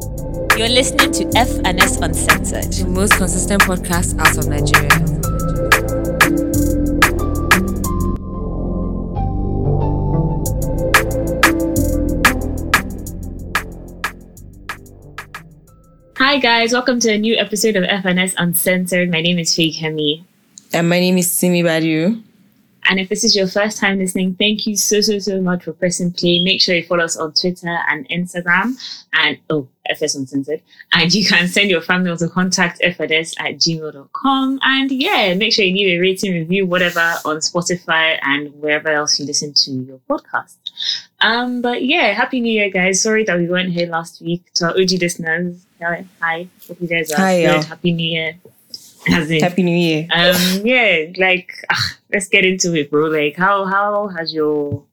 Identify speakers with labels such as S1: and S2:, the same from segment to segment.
S1: You're listening to F&S Uncensored.
S2: the most consistent podcast out of Nigeria.
S3: Hi guys, welcome to a new episode of FNS Uncensored. My name is Faye Kemi.
S2: And my name is Simi Badiu.
S3: And if this is your first time listening, thank you so, so, so much for pressing play. Make sure you follow us on Twitter and Instagram and, oh, FS Uncensored. And you can send your family to contact FNS at gmail.com. And yeah, make sure you leave a rating, review, whatever on Spotify and wherever else you listen to your podcast. Um, but yeah, Happy New Year, guys. Sorry that we weren't here last week. To our OG listeners, hi. Hope you guys are
S2: Hi,
S3: good. Happy New Year.
S2: Happy New Year.
S3: um yeah like ah, let's get into it bro like how how has your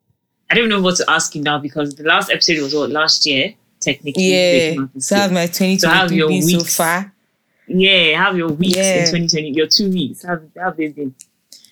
S3: i don't know what to ask you now because the last episode was what last year technically
S2: Yeah. So
S3: year.
S2: my
S3: So have your
S2: been so
S3: weeks?
S2: far?
S3: yeah have your weeks
S2: Yeah.
S3: in 2020 your two weeks how, how have they been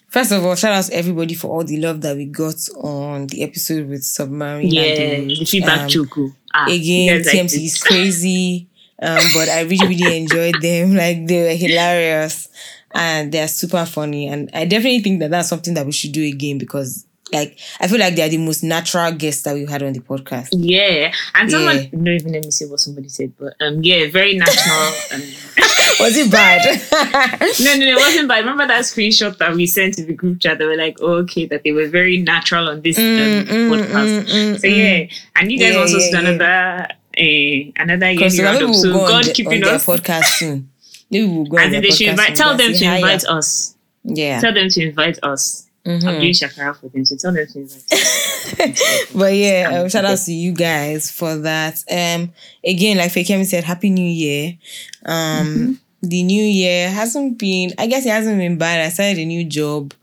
S2: First of all, shout out to everybody for all the love that we got on the episode with Submarine.
S3: yeah
S2: and
S3: the feedback
S2: um,
S3: choco ah,
S2: Again,
S3: guys like
S2: is crazy. Um, but I really, really enjoyed them. Like they were hilarious and they're super funny. And I definitely think that that's something that we should do again because, like, I feel like they're the most natural guests that we've had on the podcast.
S3: yeah and someone
S2: Yeah.
S3: no even let me say what somebody said but um yeah very natural um,
S2: Was it bad?
S3: No, no, it wasn't bad. Remember that screenshot that we sent to the group chat? They were like, oh, okay, that they were very natural on this um,
S2: Mm, mm,
S3: podcast.
S2: mm, mm,
S3: so
S2: mm.
S3: yeah, and you guys
S2: Yeah,
S3: also
S2: yeah,
S3: did
S2: yeah.
S3: another uh, another year
S2: maybe
S3: roundup. So
S2: go
S3: God keeping us.
S2: podcast soon. Maybe we'll go
S3: And then they should invite. Tell them to invite
S2: yeah.
S3: us.
S2: Yeah.
S3: Tell them to invite us. I'm
S2: Mhm.
S3: doing shakara for them, so tell them to invite us.
S2: But yeah, um, shout out to you guys for that. Um, again, like Fakemi said, Happy New Year. Um,
S3: Mm-hmm.
S2: the new year hasn't been. I guess it hasn't been bad. I started a new job,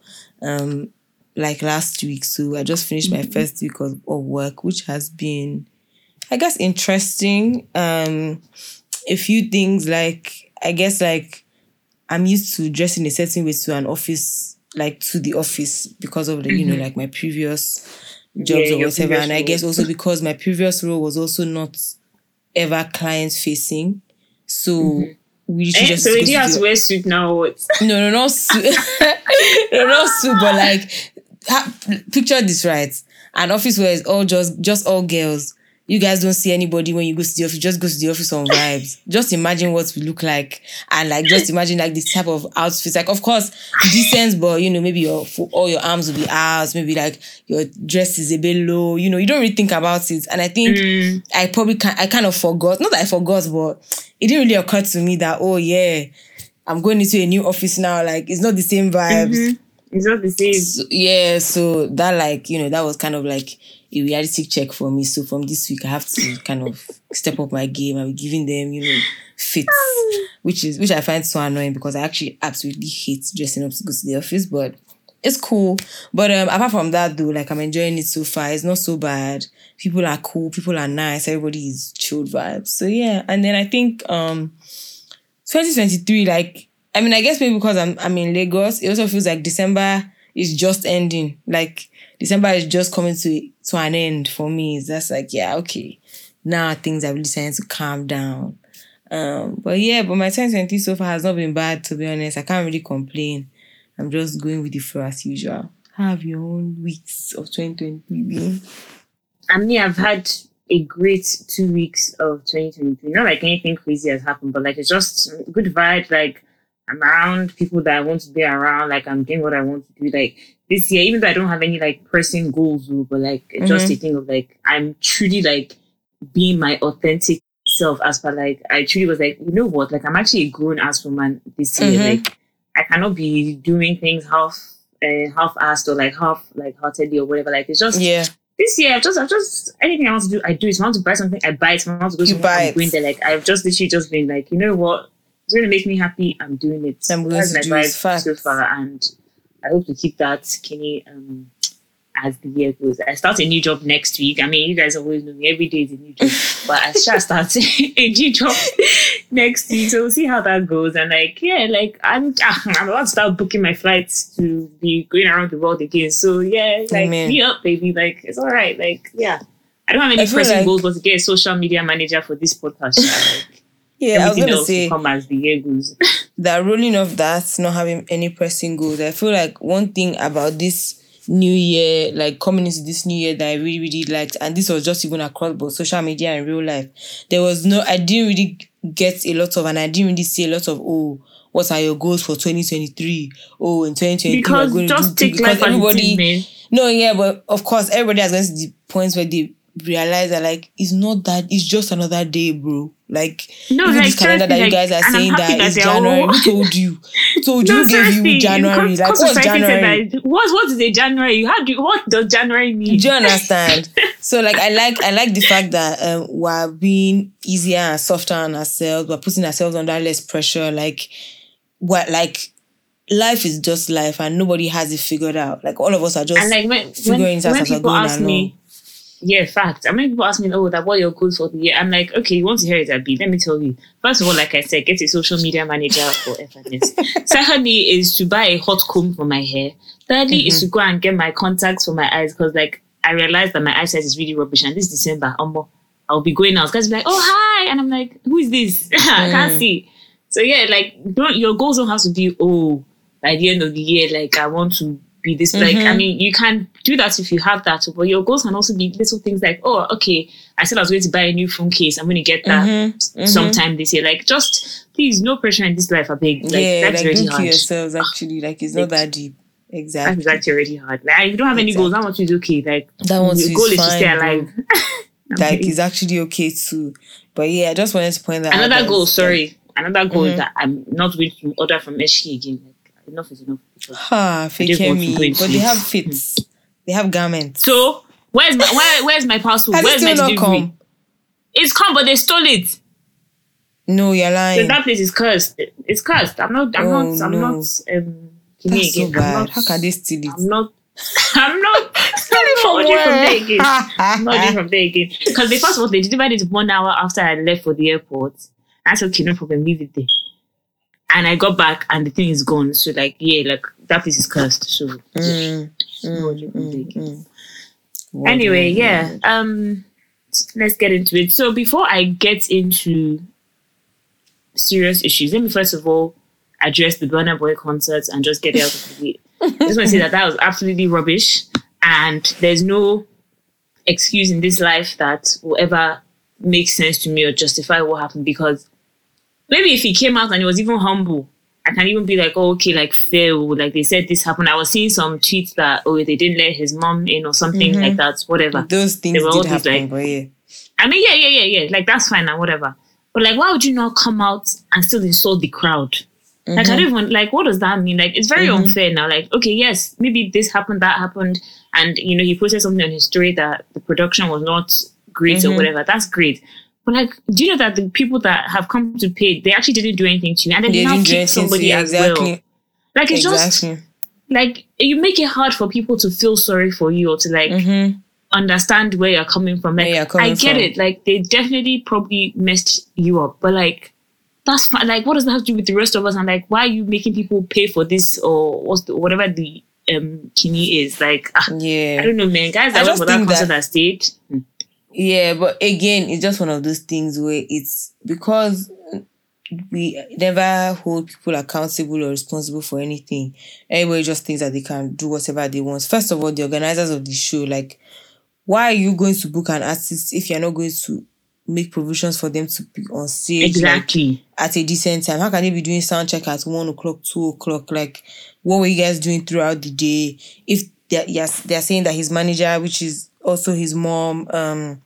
S2: um, like last week, so I just finished
S3: Mm-hmm.
S2: my first week of, of work, which has been, I guess, interesting. Um, a few things like I guess like I'm used to dressing a certain way to an office, like to the office because of the you know like my previous jobs
S3: Mm-hmm. Yeah,
S2: or whatever, and I guess also because my previous role was also not ever client facing, so. We literally
S3: Eh,
S2: just
S3: so
S2: go
S3: we
S2: to
S3: do have to wear suit now. What?
S2: no, no, not suit. no, not suit, but like, ha- picture this right. An office where it's all just, just all girls. You guys don't see anybody when you go to the office. Just go to the office on vibes. just imagine what we look like, and like, just imagine like this type of outfits. Like, of course, decent, but you know, maybe your all your arms will be out. Maybe like your dress is a bit low. You know, you don't really think about it. And I think
S3: Mm.
S2: I probably can I kind of forgot. Not that I forgot, but it didn't really occur to me that oh yeah, I'm going into a new office now. Like it's not the same vibes.
S3: Mhm. It's not the same.
S2: So, yeah, so that like you know that was kind of like a reality check for me. So from this week, I have to kind of step up my game. I'm giving them you know fits, which is which I find so annoying because I actually absolutely hate dressing up to go to the office, but. It's cool, but um, apart from that, though, like I'm enjoying it so far. It's not so bad. People are cool. People are nice. Everybody is chilled vibes. So yeah, and then I think um, 2023, like, I mean, I guess maybe because I'm I'm in Lagos, it also feels like December is just ending. Like December is just coming to to an end for me. It's just like, yeah, okay. Now things are really starting to calm down. Um, but yeah, but my 2020 so far has not been bad to be honest. I can't really complain. I'm just going with the flow as usual. Have your own weeks of 2020 been?
S3: I mean, I've had a great two weeks of 2023. Not like anything crazy has happened, but like it's just good vibes. Like I'm around people that I want to be around. Like I'm doing what I want to do. Like this year, even though I don't have any like pressing goals, but like it's just a thing of like I'm truly like being my authentic self. As per like I truly was like, you know what? Like I'm actually a grown ass woman this year.
S2: Mhm.
S3: Like I cannot be doing things half. Uh, half-assed or like half like heartedly or whatever like it's just
S2: Yeah.
S3: this year I've just I've just anything I want to do, I do. If I want to buy something, I buy it. If I want to go somewhere, I'm going there. Like I've just literally just been like, you know what? It's gonna make me happy, I'm doing it.
S2: I'm going
S3: That's
S2: to do it.
S3: so far and I hope to keep that skinny um as the year goes. I start a new job next week. I mean, you guys always know me. Every day is a new job, but I shall start a new job next week. So we'll see how that goes. And like, yeah, like I'm, I'm about to start booking my flights to be going around the world again. So yeah, like
S2: Amen.
S3: be up, baby. Like it's all right. Like yeah, I don't have any pressing
S2: like-
S3: goals, but to get a social media manager for this podcast. Like,
S2: Yeah, I was gonna say
S3: come as the year goes.
S2: that rolling off that, not having any pressing goals. I feel like one thing about this new year, like coming into this new year that I really, really liked, and this was just even across both social media and real life. There was no I didn't really get a lot of and I didn't really see a lot of oh, what are your goals for 2023? Oh, in 2023
S3: because
S2: we're going
S3: just
S2: to do
S3: take
S2: because
S3: life as it is, man.
S2: no, yeah, but of course, everybody has gotten to the points where they realize that like it's not that it's just another day, bro. Like
S3: No,
S2: even
S3: like,
S2: this calendar that
S3: seriously,
S2: you guys are saying that
S3: that
S2: it's January.
S3: all-
S2: told you? Told you?
S3: No,
S2: Who gave you January?
S3: because-
S2: Like what's January?
S3: that- What what is a January? How do what does January mean?
S2: Do you understand? so like I like I like the fact that um, we're being easier and softer on ourselves. We're putting ourselves under less pressure. Like what like life is just life and nobody has it figured out. Like all of us are just
S3: and like when
S2: figuring
S3: when,
S2: it out
S3: when
S2: as
S3: people ask me, yeah, fact. I mean, people ask me, oh, that what are your goals for the year? I'm like, okay, you want to hear it at B? Let me tell you. First of all, like I said, get a social media manager for FNS. Secondly, is to buy a hot comb for my hair. Thirdly, is to go and get my contacts for my eyes because, like, I realized that my eyesight is really rubbish. And this December, um, I'll be going out. Guys be like, oh hi, and I'm like, who is this? I can't see. So yeah, like, don't your goals don't have to be oh by the end of the year, like I want to be this. Like, I mm-hmm. mean, you can do that if you have that, but your goals can also be little things like, oh, okay, I said I was going to buy a new phone case. I'm going to get that mm-hmm. Mm-hmm. sometime this year. Like, just please, no pressure in this life. I beg. Like,
S2: yeah,
S3: that's
S2: like
S3: already hard.
S2: yourselves ah, actually. Like it's not that deep. Exactly.
S3: That's actually already hard. Like, if you don't have any
S2: Exactly.
S3: goals. That one is okay. Like,
S2: That one
S3: your goal
S2: is
S3: is to stay
S2: fine,
S3: alive.
S2: Like it's actually okay too. But yeah, I just wanted to point that out.
S3: another goal. Sorry, another goal
S2: Mhm.
S3: that I'm not going to order from SK again. Enough is enough.
S2: Ha, fake
S3: just want to go
S2: me. But they have fits. They have garments.
S3: So where's my where, where's my parcel?
S2: Has it
S3: Where's my
S2: still not
S3: delivery?
S2: come?
S3: It's come, but they stole it.
S2: No, you're
S3: So
S2: lying.
S3: that place is cursed. It's cursed. I'm not. I'm
S2: Oh,
S3: not. I'm
S2: no.
S3: not. Um,
S2: That's so bad.
S3: not,
S2: How can they steal it?
S3: I'm not. I'm not. I'm not from there again. I'm not from there again. Because they first of all they delivered it one hour after I left for the airport. I said, okay, no problem, leave it there. And I got back and the thing is gone. So like, yeah, like that place is cursed. So
S2: Mm,
S3: ordering from there
S2: mm, mm.
S3: anyway yeah um let's get into it so before i get into serious issues let me first of all address the Burna Boy concert and just get it out of the way. I just want to say that that was absolutely rubbish, and there's no excuse in this life that will ever make sense to me or justify what happened because maybe if he came out and he was even humble, I can even be like, oh, okay, like fair, like they said this happened. I was seeing some tweets that oh they didn't let his mom in or something mm-hmm. like that, whatever.
S2: Those things
S3: They were
S2: did happen,
S3: like-
S2: but yeah.
S3: I mean, yeah, yeah, yeah, yeah. Like that's fine and whatever. But like, why would you not come out and still insult the crowd? Like I mm-hmm. don't even like what does that mean? Like it's very mm-hmm. unfair now. Like, okay, yes, maybe this happened, that happened, and you know, he posted something on his story that the production was not great or whatever. That's great. But like, do you know that the people that have come to pay, they actually didn't do anything to you, and then
S2: They
S3: now kick somebody as
S2: exactly.
S3: well. Like it's just like you make it hard for people to feel sorry for you or to like
S2: Mhm.
S3: understand where you're coming from. Like
S2: coming
S3: I get
S2: from.
S3: it. Like they definitely probably messed you up, but like that's fine. Like what does that have to do with the rest of us? And like why are you making people pay for this or what's the, whatever the um kini is? Like ah, I don't know, man. Guys,
S2: I
S3: I went for that
S2: think
S3: concert
S2: that-
S3: that stayed.
S2: Yeah, but again, it's just one of those things where it's because we never hold people accountable or responsible for anything. Everybody just thinks that they can do whatever they want. First of all, the organizers of the show, like, why are you going to book an artist if you're not going to make provisions for them to be on stage? like,
S3: Exactly.
S2: at a decent time. How can they be doing sound check at one o'clock, two o'clock? Like, what were you guys doing throughout the day? If they're yes, they're saying that his manager, which is also his mom, um,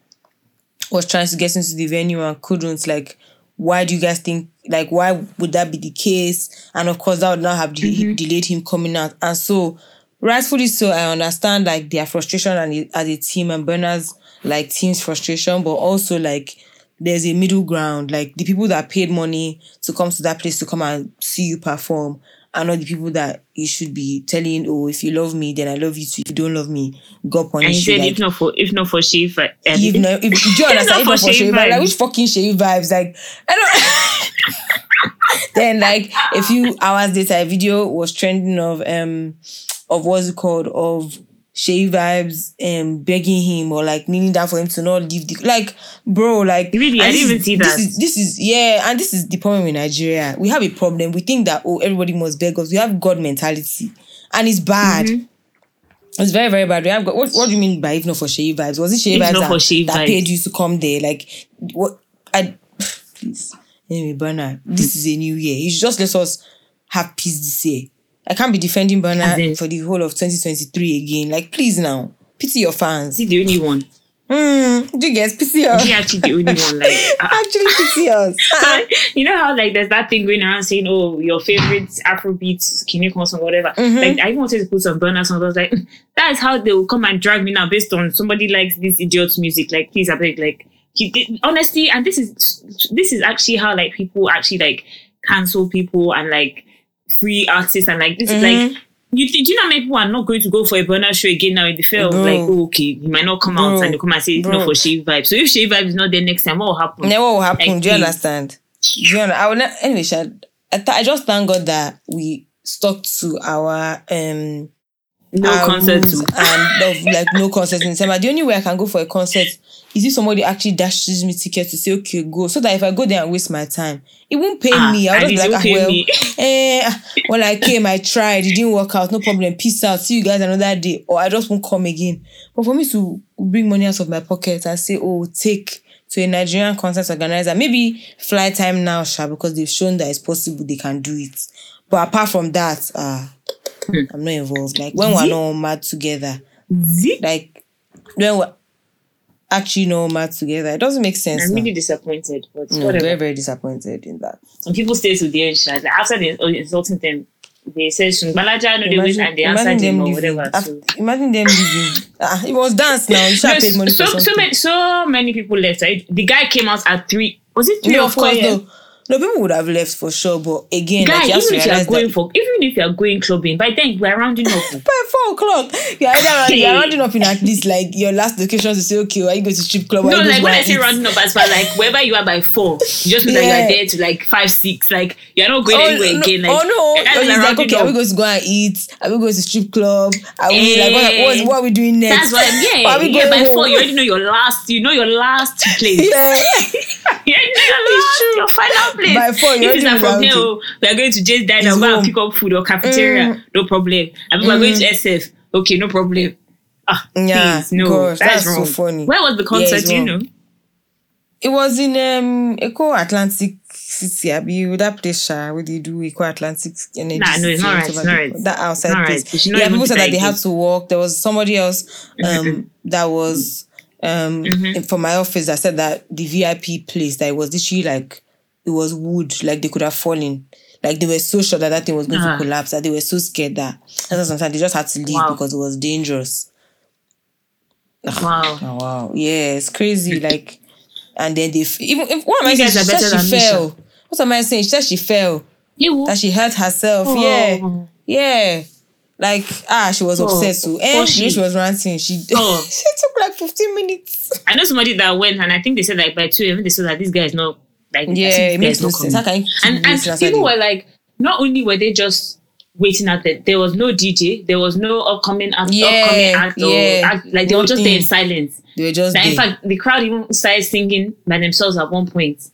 S2: was trying to get into the venue and couldn't. Like, why do you guys think? Like, why would that be the case? And of course, that would not have de- delayed him coming out. And so, rightfully so, I understand like their frustration and as a team and Bernard's like team's frustration, but also like there's a middle ground. Like the people that paid money to come to that place to come and see you perform are not the people that you should be telling, oh, if you love me, then I love you too. If you don't love me, God punish
S3: he
S2: you. Like,
S3: if not for if not for Shiva, um,
S2: if no, if, do you understand? If
S3: Not
S2: not
S3: for
S2: for
S3: shave
S2: shave vibes, like which fucking shave vibes? Like I don't. then like a few hours later, a video was trending of um of what's it called of Shay vibes um begging him or like kneeling down for him to not leave the like bro like
S3: Really? I
S2: and
S3: didn't even see
S2: this
S3: that.
S2: is this is yeah and this is the problem in Nigeria. We have a problem. We think that oh everybody must beg us. We have God mentality. And it's bad.
S3: Mm-hmm.
S2: it's very very bad. We have God, what, what do you mean by if not for Shay vibes? Was it Shay vibes that, that
S3: Vibes.
S2: paid you to come there? Like what I please. Anyway Burna this is a new year. You should just let us have peace this year I can't be defending
S3: Burna
S2: for the whole of 2023 again like please now pity your fans
S3: He's the only one?
S2: Hmm, do you guys pity us?
S3: He actually the only one? Like, ah.
S2: Actually, pity us.
S3: you know how like there's that thing going around saying, "Oh, your favorite Afrobeat Kineko song, whatever."
S2: Mm-hmm.
S3: Like I even wanted to put some Burna songs. I was like, "Mm, that is how they will come and drag me now based on somebody likes this idiot's music. Like, please, I beg, like, honestly, and this is this is actually how like people actually like cancel people and like free artists and like this is
S2: Mm-hmm.
S3: like. You, do you know many people are not going to go for a Burna show again now in the film? Like, oh, okay, you might not come out and they come and say it's
S2: Bro.
S3: not for Shave Vibe. So if Shave Vibe is not there next time, what will happen?
S2: Never will happen.
S3: Like,
S2: do you understand? Do you understand? I would not, anyway, Shad, I, th- I just thank God that we stuck to our um
S3: No
S2: our
S3: concert too.
S2: and of, like no concert in December. The only way I can go for a concert is if somebody actually dashes me ticket to say okay go, so that if I go there and waste my time, it won't pay
S3: Ah,
S2: me. I'll just be like, ah, well, eh, when I came, I tried, it didn't work out, no problem. Peace out. See you guys another day, or I just won't come again. But for me to bring money out of my pocket I say, oh, take to a Nigerian concert organizer, maybe fly time now, Sha, because they've shown that it's possible they can do it. But apart from that, uh. I'm not involved. Like when we're not mad together, like when we're actually not mad together, it doesn't make sense.
S3: I'm
S2: now.
S3: really disappointed, but
S2: No,
S3: whatever.
S2: very, very disappointed in that.
S3: Some people stay to the end. Like, after they oh, insulting them, they say Shungbalaja no they wait and they answer them or
S2: leaving.
S3: whatever. So.
S2: Imagine them leaving. ah, it was dance now. You should
S3: No,
S2: paid money
S3: so, so, many, so many people left. Right? The guy came out at three. Was it three
S2: no,
S3: or
S2: of
S3: four?
S2: course, no. People would have left for sure, but again,
S3: Guy,
S2: like, you
S3: even if you are going
S2: that
S3: for, even if you are going clubbing, by then we're rounding up.
S2: by four o'clock, you're either rounding, you're rounding up in at least like your last location to say, okay, are you going to strip club?
S3: No, like when I say rounding up as far like wherever you are by four, you just know that you're there to like five, six. Like you're not going
S2: Oh
S3: anywhere
S2: no,
S3: again. Like,
S2: oh no! Oh, he's like, okay, are we
S3: up.
S2: going to go and eat? Are we going to strip club? Are we like what, eh, what, is, what are we doing next?
S3: That's why, yeah,
S2: Are we
S3: yeah.
S2: going
S3: By four, you already know your last. You know your last place.
S2: Yeah.
S3: you already your final place.
S2: By four,
S3: if it's like from here, oh, we are going to Jay's diner,
S2: It's
S3: go and pick up food or cafeteria.
S2: Mm.
S3: No problem. I mean, we're going to SF. Okay, no problem. Ah,
S2: Yeah,
S3: please, no,
S2: gosh,
S3: that's,
S2: that's so funny.
S3: Where was the concert? do you know?
S2: It was in um Eko Atlantic City. I be with that place sha, where they do Eko Atlantic Energy.
S3: Nah, no, it's not right, it's not right.
S2: That outside
S3: Not
S2: place.
S3: right. Not
S2: Yeah, people said
S3: that
S2: that they had to walk. There was somebody else um that was um
S3: Mm-hmm.
S2: from my office I said that the VIP place that it was literally like it was wood, like they could have fallen. Like they were so sure that that thing was going
S3: Ah.
S2: to collapse, that they were so scared that that's sometimes they just had to leave
S3: Wow.
S2: because it was dangerous.
S3: Wow.
S2: Oh wow, yeah, it's crazy. Like, and then they f- even if, what am I saying? She said she fell. What am I saying? She said she fell.
S3: You
S2: That she hurt herself.
S3: Oh.
S2: Yeah, yeah. Like ah, she was
S3: Oh.
S2: upset. So eh,
S3: Oh,
S2: she,
S3: she-
S2: was ranting. She
S3: Oh.
S2: she took like fifteen minutes.
S3: I know somebody that went, and I think they said like by two, even they said that this guy is not like
S2: Yeah, it makes no sense. How
S3: coming.
S2: can you keep
S3: and and
S2: waiting
S3: people were like, not only were they just waiting out there, there was no DJ, there was no upcoming act,
S2: Yeah,
S3: upcoming act, or
S2: yeah.
S3: act, like they were just there in silence.
S2: They were just
S3: Like, in fact, the crowd even started singing by themselves at one point.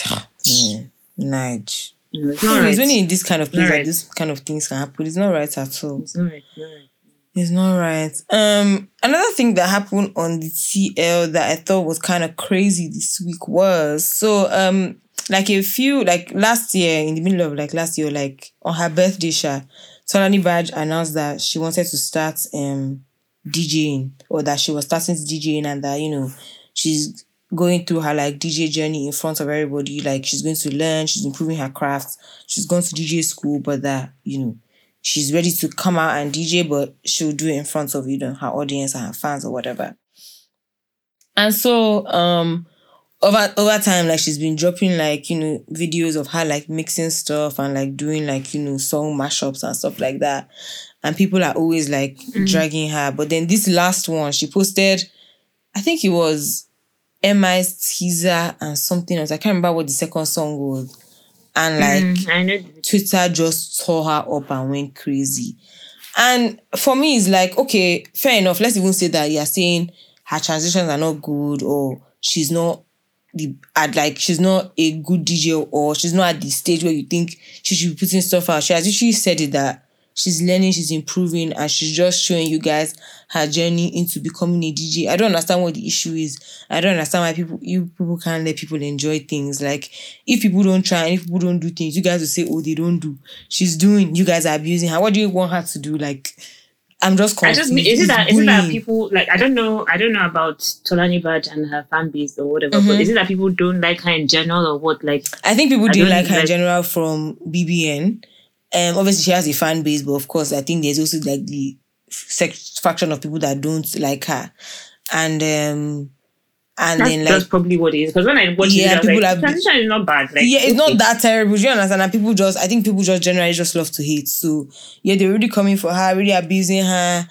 S2: Mm, Nige.
S3: It's not right.
S2: when you're in this kind of place, like
S3: right.
S2: this kind of things can happen. It's not right at all.
S3: It's not right. it's not right.
S2: It's not right. Um, another thing that happened on the TL that I thought was kind of crazy this week was so um like a few like last year in the middle of like last year like on her birthday, Sha, Tolani Baj announced that she wanted to start um DJing or that she was starting to DJing and that you know she's going through her like DJ journey in front of everybody. Like she's going to learn, she's improving her craft, she's going to DJ school, but that you know she's ready to come out and DJ, but she'll do it in front of you know her audience and her fans or whatever. And so um over over time, like she's been dropping like, you know, videos of her like mixing stuff and like doing like, you know, song mashups and stuff like that. And people are always like dragging her. But then this last one, she posted, I think it was MI's teaser and something else. I can't remember what the second song was. And like
S3: Mm, I know.
S2: Twitter just tore her up and went crazy. And for me, it's like, okay, fair enough. Let's even say that you're saying her transitions are not good or she's not the at like she's not a good DJ or she's not at the stage where you think she should be putting stuff out. She has literally said it that she's learning, she's improving, and she's just showing you guys her journey into becoming a DJ. I don't understand what the issue is. I don't understand why people you people can't let people enjoy things. Like if people don't try and if people don't do things, you guys will say, Oh, they don't do. She's doing, you guys are abusing her. What do you want her to do? Like I'm just
S3: I just mean, is it that is it that people like I don't know I don't know about Tolani Baj and her fan base or whatever, but mm-hmm. is it that people don't like her in general or what? Like
S2: I think people
S3: I don't
S2: like her in
S3: like-
S2: general from BBN. Um, obviously she has a fan base, but of course I think there's also like the sex faction of people that don't like her, and um, and
S3: that's,
S2: then like
S3: that's probably what it is. Because when I watch
S2: Yeah,
S3: it,
S2: people
S3: like, transition is not bad. Like
S2: yeah, it's
S3: okay.
S2: not that terrible. Do you understand? And people just, I think people just generally just love to hate. So yeah, they're really coming for her, really abusing her,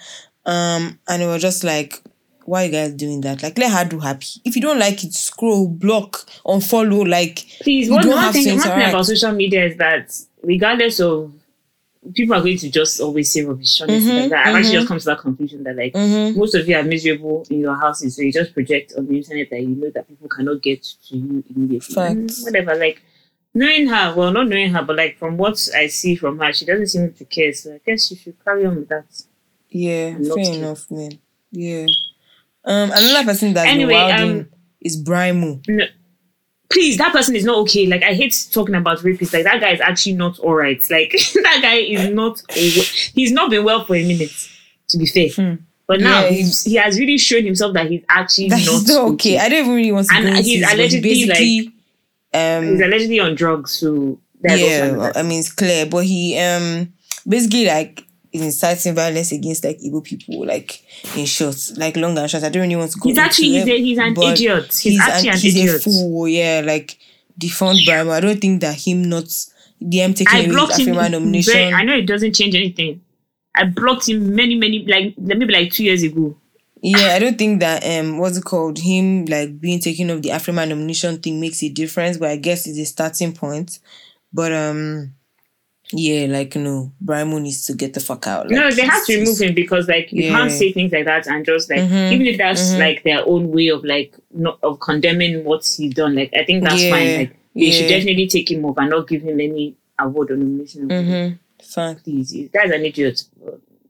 S2: um, and it was just like, why you guys doing that? Like, let her do happy. If you don't like it, scroll, block, unfollow. Like,
S3: Please, one,
S2: don't
S3: one
S2: have
S3: thing,
S2: to
S3: one thing about social media is that regardless of people are going to just always say rubbish, honestly.
S2: Mhm,
S3: like that. I've actually
S2: mhm.
S3: just come to that conclusion that like
S2: mhm.
S3: most of you are miserable in your houses, so you just project on the internet that you know that people cannot get to you immediately.
S2: Facts.
S3: whatever, like knowing her, well, not knowing her, but like from what I see from her, she doesn't seem to care. So I guess you should carry on with that.
S2: yeah, fair enough, man. Yeah. Um, another person that's
S3: Anyway,
S2: wilding
S3: um,
S2: is Brymo.
S3: No, please, that person is not okay. Like I hate talking about rapists. Like that guy is actually not all right. Like that guy is not. He's not been well for a minute. To be fair,
S2: Hmm.
S3: but now
S2: Yeah,
S3: he's, he has really shown himself that he's actually
S2: That's
S3: not,
S2: not okay. I don't even really want to
S3: And he's
S2: this, but
S3: allegedly,
S2: basically, um,
S3: He's allegedly on drugs. So
S2: yeah, I mean it's clear, but he um basically like is inciting violence against like Igbo people, like in short, like long and short. I don't really want to go.
S3: he's actually he's,
S2: it,
S3: a, he's an idiot. He's, actually an,
S2: he's
S3: idiot.
S2: a fool. Yeah, like defund Brymo. I don't think that him not DM taking
S3: I
S2: his
S3: blocked him.
S2: Nomination.
S3: Very, I know it doesn't change anything. I blocked him many, many, like maybe like two years ago.
S2: Yeah, I don't think that um what's it called? Him like being taken off the Afrima nomination thing makes a difference, but I guess it's a starting point. But um yeah, like you know, Brymo needs to get the fuck out. Like,
S3: no, they have to remove him because like you
S2: Yeah.
S3: can't say things like that and just like
S2: Mhm,
S3: even if that's
S2: mhm.
S3: like their own way of like not of condemning what he's done. Like I think that's
S2: Yeah,
S3: fine. Like they should definitely take him off and not give him any award or nomination.
S2: Mhm. Fine.
S3: Please, you guys an idiot.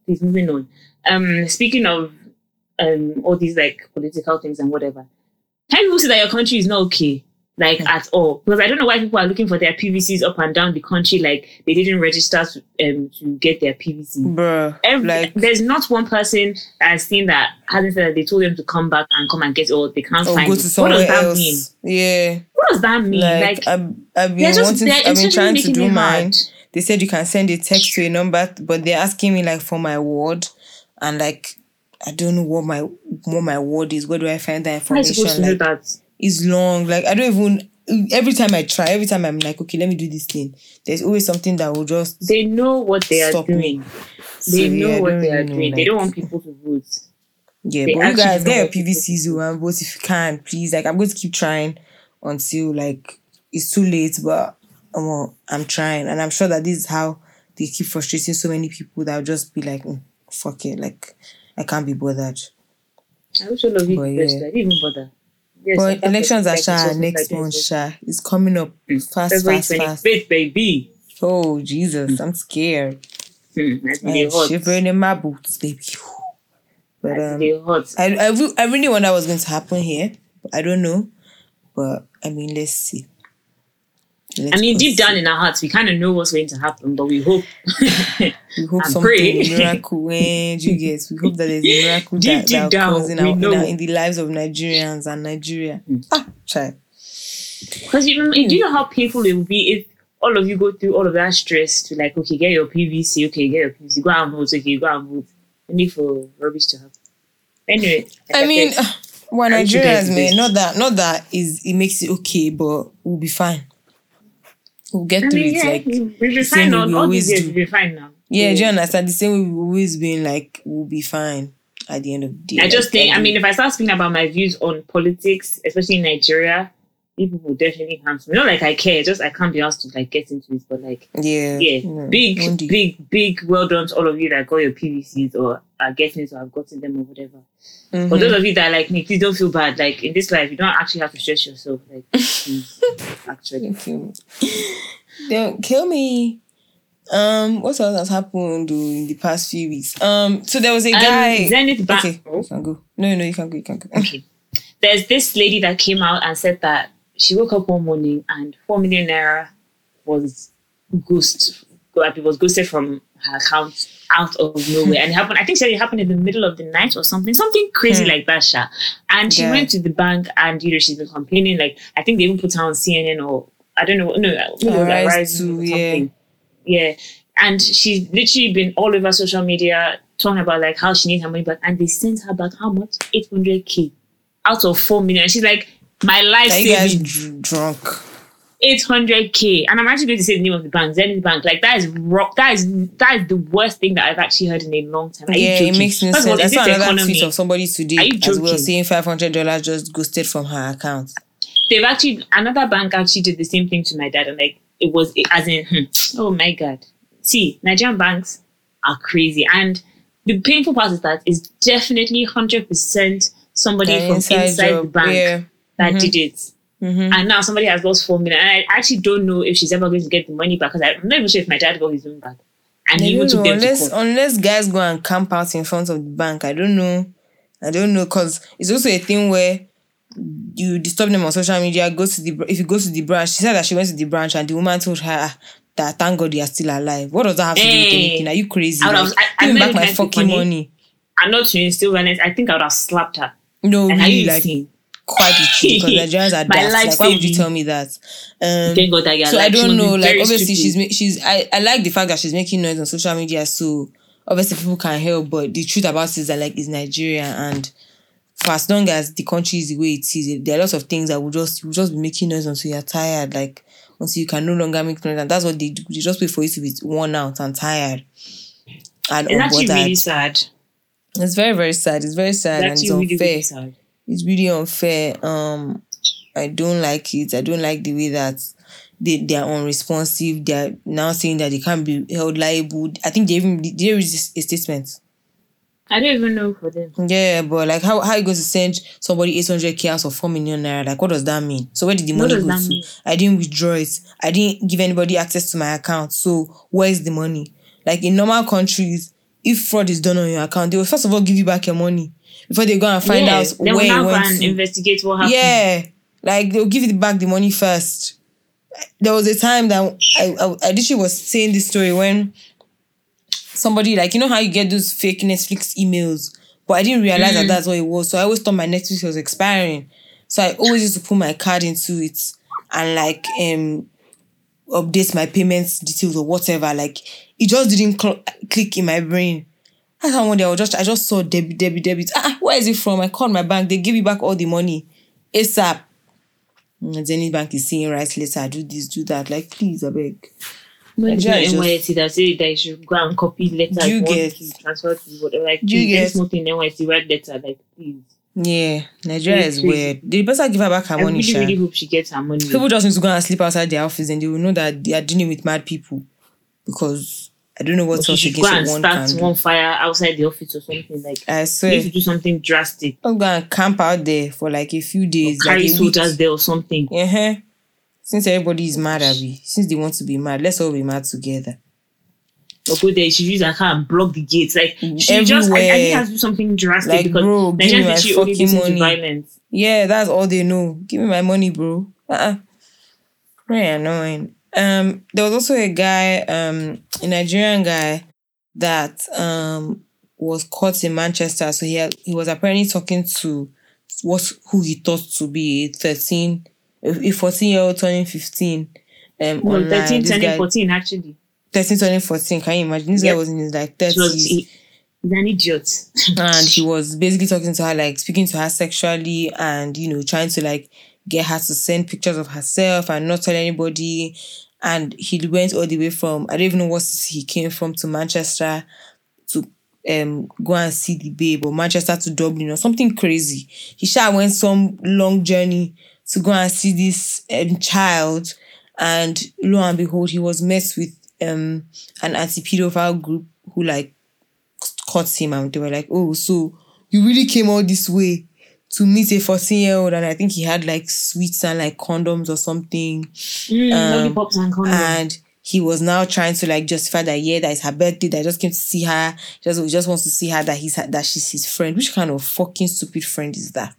S3: Please moving on. Um, speaking of um all these like political things and whatever, can people say that your country is not okay? Like
S2: Hmm.
S3: at all, because I don't know why people are looking for their PVCs up and down the country. Like they didn't register to, um, to get their PVC.
S2: Bruh.
S3: Every,
S2: like
S3: there's not one person I've seen that hasn't said that they told them to come back and come and get it or they can't find
S2: go to
S3: What
S2: somewhere
S3: does that
S2: else.
S3: mean?
S2: Yeah.
S3: What does that mean?
S2: Like,
S3: Like,
S2: I've, I've been
S3: just
S2: wanting I've been trying to do mine.
S3: hard.
S2: They said you can send a text to a number, but they're asking me like for my ward, and like I don't know what my what my ward is. Where do I find that
S3: How are you supposed
S2: information?
S3: to do
S2: Like
S3: that?
S2: It's long. Like I don't even. Every time I try, every time I'm like, okay, let me do this thing. There's always something that will just
S3: They know what they are
S2: Stop me.
S3: doing.
S2: So,
S3: They
S2: yeah,
S3: know what they are
S2: know,
S3: doing. they don't want people to vote.
S2: Yeah,
S3: They
S2: but you guys
S3: know
S2: get your PVCs oh, and vote if you can, please. Like I'm going to keep trying until like it's too late, but um, I'm trying, and I'm sure that this is how they keep frustrating so many people that will just be like, "Mm, fuck it, like I can't be bothered.
S3: I wish all of you
S2: But yeah.
S3: I didn't even bother.
S2: But elections are sha next month, sha. It's coming up fast,
S3: February
S2: fast, fast.
S3: baby.
S2: Oh Jesus, I'm scared.
S3: Hmm,
S2: I'm
S3: hot.
S2: shivering in my boots, baby. But um,
S3: hot.
S2: I, I, I really wonder what's going to happen here. I don't know. But I mean, let's see. Let's
S3: I mean, deep down in our hearts, we kind of know what's going to happen, but we hope.
S2: we hope something
S3: pray.
S2: miracle eh, and you get. We hope that there's a miracle
S3: Deep,
S2: that,
S3: deep
S2: that
S3: down,
S2: in, our, in, our, in the lives of Nigerians and Nigeria. Hmm. Ah, try.
S3: Because you know, hmm. do you know how painful it would be if all of you go through all of that stress to like, okay, get your PVC, okay, get your PVC, go out and vote, okay, go out and vote. Only for rubbish to happen. Anyway, like
S2: I mean, we're
S3: I wish you guys
S2: Nigerians, man. Not that, not that is it makes it okay, but we'll be fine. We'll get
S3: I
S2: through
S3: mean,
S2: it.
S3: yeah,
S2: Like,
S3: we'll be fine. All,
S2: we always
S3: years,
S2: do.
S3: we'll be fine now.
S2: yeah,
S3: So,
S2: do you understand? The same way we've always been like, we'll be fine at the end of the day.
S3: I just
S2: Like,
S3: think, I
S2: um,
S3: mean, if I start speaking about my views on politics, especially in Nigeria, people will definitely cancel. Not like I care, just I can't be asked to like get into it. But like,
S2: Yeah.
S3: yeah,
S2: No,
S3: big, big, big. Well done to all of you that got your PVCs or are getting it or have gotten them or whatever.
S2: Mhm.
S3: For those of you that like me, please don't feel bad. Like in this life, you don't actually have to stress yourself. Like, actually.
S2: Don't kill me. Don't kill me. Um, what else has happened oh, in the past few weeks? Um, so there was a
S3: Um,
S2: guy.
S3: Zenith Bank.
S2: okay, you can go. No, no, you can go. You can go.
S3: okay. There's this lady that came out and said that she woke up one morning and four million naira was ghost it was ghosted from her account out of nowhere. and it happened, I think she said it happened in the middle of the night or something, something crazy
S2: Hmm.
S3: like that, Sha. And she
S2: Yeah.
S3: went to the bank and you know she's been complaining, like I think they even put her on CNN or I don't know, no, was
S2: Arise
S3: Arise
S2: to,
S3: or
S2: yeah.
S3: something. Yeah. And she's literally been all over social media talking about like how she needs her money back. And they sent her back how much? 800k out of 4 million. And She's like, my life
S2: Are you guys
S3: saving
S2: drunk?
S3: 800k. And I'm actually going to say the name of the bank, Zenith Bank. Like that is rock. That is that is the worst thing that I've actually heard in a long time. Are
S2: yeah, it makes no
S3: First of all,
S2: sense. I saw
S3: this
S2: another
S3: economy?
S2: tweet of somebody
S3: Are
S2: today as well saying five hundred dollars just ghosted from her account.
S3: They've actually another bank actually did the same thing to my dad, and like it was as in, hmm, oh my god. See, Nigerian banks are crazy, and the painful part is that it's definitely hundred percent somebody
S2: An
S3: from inside, the
S2: job,
S3: bank
S2: Yeah.
S3: That
S2: Mhm.
S3: did it.
S2: Mhm.
S3: And now somebody has lost four million. And I actually don't know if she's ever going to get the money back because I'm not even sure if my dad got his own back. And
S2: I
S3: he even took
S2: know,
S3: them to
S2: unless unless guys go and camp out in front of the bank. I don't know. I don't know because it's also a thing where you disturb them on social media. Go to the if you go to the branch. She said that she went to the branch and the woman told her "Ah, that thank God you are still alive. What does that have to do with anything? Are you crazy?
S3: I would have-
S2: Like,
S3: I- I
S2: back my fucking
S3: funny.
S2: money.
S3: I'm not to still honest. I think I would have slapped her.
S2: No,
S3: And
S2: really, like
S3: insane?
S2: Quite literally because Nigerians are daft. Like, why would you tell me that? Um,
S3: Thank God
S2: so I don't know. Like obviously
S3: stupid.
S2: she's she's I, I like the fact that she's making noise on social media. So obviously people can help, but the truth about it is that like it's Nigeria and for as long as the country is the way it is, there are lots of things that will just will just be making noise until you're tired. Like until you can no longer make noise, and that's what they do. They just wait for you to be worn out and tired and
S3: It's actually really sad.
S2: It's very very sad. It's very sad
S3: It's
S2: and it's
S3: actually really,
S2: unfair
S3: really sad.
S2: It's really unfair. Um, I don't like it. I don't like the way that they they are unresponsive. They are now saying that they can't be held liable. I think they even—they there is a statement.
S3: I don't even know for them.
S2: Yeah, but like how how you going to send somebody eight hundred k out of four million naira? Like what does that mean? So where did the money go to?
S3: mean?
S2: I didn't withdraw it. I didn't give anybody access to my account. So where is the money? Like in normal countries, if fraud is done on your account, they will first of all give you back your money before they go and find
S3: yeah,
S2: out
S3: then
S2: where
S3: we now go and
S2: to.
S3: investigate what happened.
S2: Yeah, like they'll give you back the money first. There was a time that I I, I literally was saying this story when somebody like you know how you get those fake Netflix emails, but I didn't realize that that's what it was. So I always thought my Netflix was expiring. So I always used to put my card into it and like um update my payments details or whatever. Like it just didn't cl- click in my brain. I thought one day I was just I just saw debit, debit, debit. Ah, where is it from? I called my bank. They give me back all the money. ASAP. Mm, Zenith Bank is saying right later, do this, do that. Like, please, I beg.
S3: When it's not
S2: Nigeria is
S3: NYSC that say that you should go and copy letter.
S2: You get-
S3: to transfer to whatever. Like,
S2: You get-
S3: thing NYSC write letter. Like, please.
S2: Yeah, Nigeria is weird. They better give her back her
S3: I
S2: money,
S3: really, really hope she gets her money.
S2: People just need to go and sleep outside their office and they will know that they are dealing with mad people. Because I don't know what
S3: Or she
S2: else
S3: should go and
S2: one
S3: start
S2: can
S3: one fire outside the office or something. Like,
S2: I
S3: you
S2: swear.
S3: need to do something drastic.
S2: I'm gonna camp out there for like a few days.
S3: Carry
S2: like
S3: soldiers there or something.
S2: Uh-huh. Since everybody is mad, Abby. Since they want to be mad, let's all be mad together.
S3: Or go there, she use her car and block the gates. Like, she just, I, I think has to do something drastic
S2: Like,
S3: because
S2: bro, give me my fucking money.
S3: violence.
S2: Yeah, that's all they know. Give me my money, bro. Uh-uh. Very annoying. Um, there was also a guy, um, a Nigerian guy that um was caught in Manchester. So he had, he was apparently talking to what who he thought to be a 13, a 14 year old turning 15. Um,
S3: No,
S2: online.
S3: 13,
S2: This
S3: turning
S2: guy-
S3: 14, actually.
S2: 13, turning 14. Can you imagine? This
S3: Yep.
S2: guy was in his like 30s.
S3: he's an idiot.
S2: and he was basically talking to her like speaking to her sexually and you know trying to like get her to send pictures of herself and not tell anybody. And he went all the way from i don't even know what city he came from to manchester to um go and see the babe or manchester to dublin or something crazy. He sure went some long journey to go and see this um, child, and lo and behold, he was met with um an anti-pedophile group who like caught him, and they were like, "Oh, so you really came all this way to meet a 14 year old and I think he had like sweets and like condoms or something.
S3: Mm,
S2: Um,
S3: lollipops and condoms.
S2: And he was now trying to like justify that yeah, that is her birthday, that I just came to see her. Just he just wants to see her that he's that she's his friend. Which kind of fucking stupid friend is that?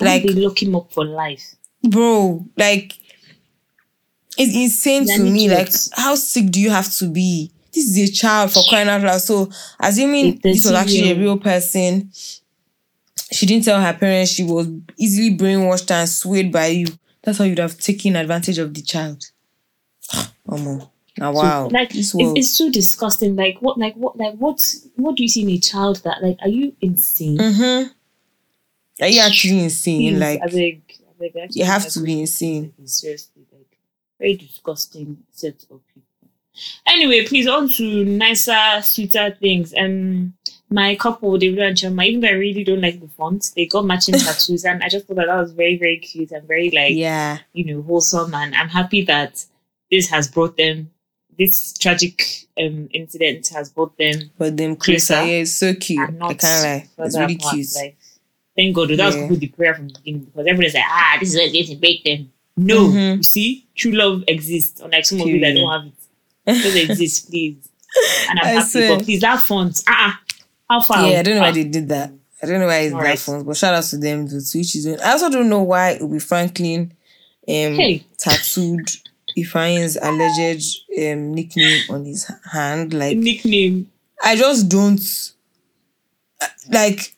S3: like they lock him up for life.
S2: bro, like it's insane to me. Like, how sick do you have to be? This is a child for crying out loud. So, assuming this was actually a real person, she didn't tell her parents. She was easily brainwashed and swayed by you. That's how you'd have taken advantage of the child. Omo. Now, wow.
S3: like
S2: this
S3: it's, it's so disgusting. Like what? Like what? Like what? What do you see in a child that? Like, are you insane?
S2: mm-hmm. Are you actually insane?
S3: Please,
S2: Like,
S3: I beg, I beg, actually,
S2: you have to be insane.
S3: Seriously, like very disgusting set of people. Anyway, please on to nicer, sweeter things. Um, my couple, Davido and Chioma, even though I really don't like the font, they got matching tattoos, and I just thought that that was very, very cute and very like
S2: Yeah.
S3: you know wholesome. And I'm happy that this has brought them. This tragic um incident has brought them
S2: But them closer.
S3: Closer
S2: Yeah, it's so cute. I can't lie. It's really
S3: apart.
S2: cute.
S3: Like, thank God. That was
S2: Yeah.
S3: good the prayer from the beginning because everybody's like, ah, this is what's going to break them. No,
S2: Mhm.
S3: you see, true love exists. Unlike some of you that
S2: Period.
S3: don't have it. It doesn't please. And I'm
S2: I
S3: happy.
S2: swear.
S3: But please, that font, ah, uh how far?
S2: Yeah, I don't know why
S3: Ah,
S2: they did that. I don't know why it's that phones, but shout out to them to switch is doing. I also don't know why Ubi Franklin um
S3: Hey.
S2: tattooed Ifeanyi's alleged um nickname on his hand. Like
S3: nickname.
S2: I just don't uh, like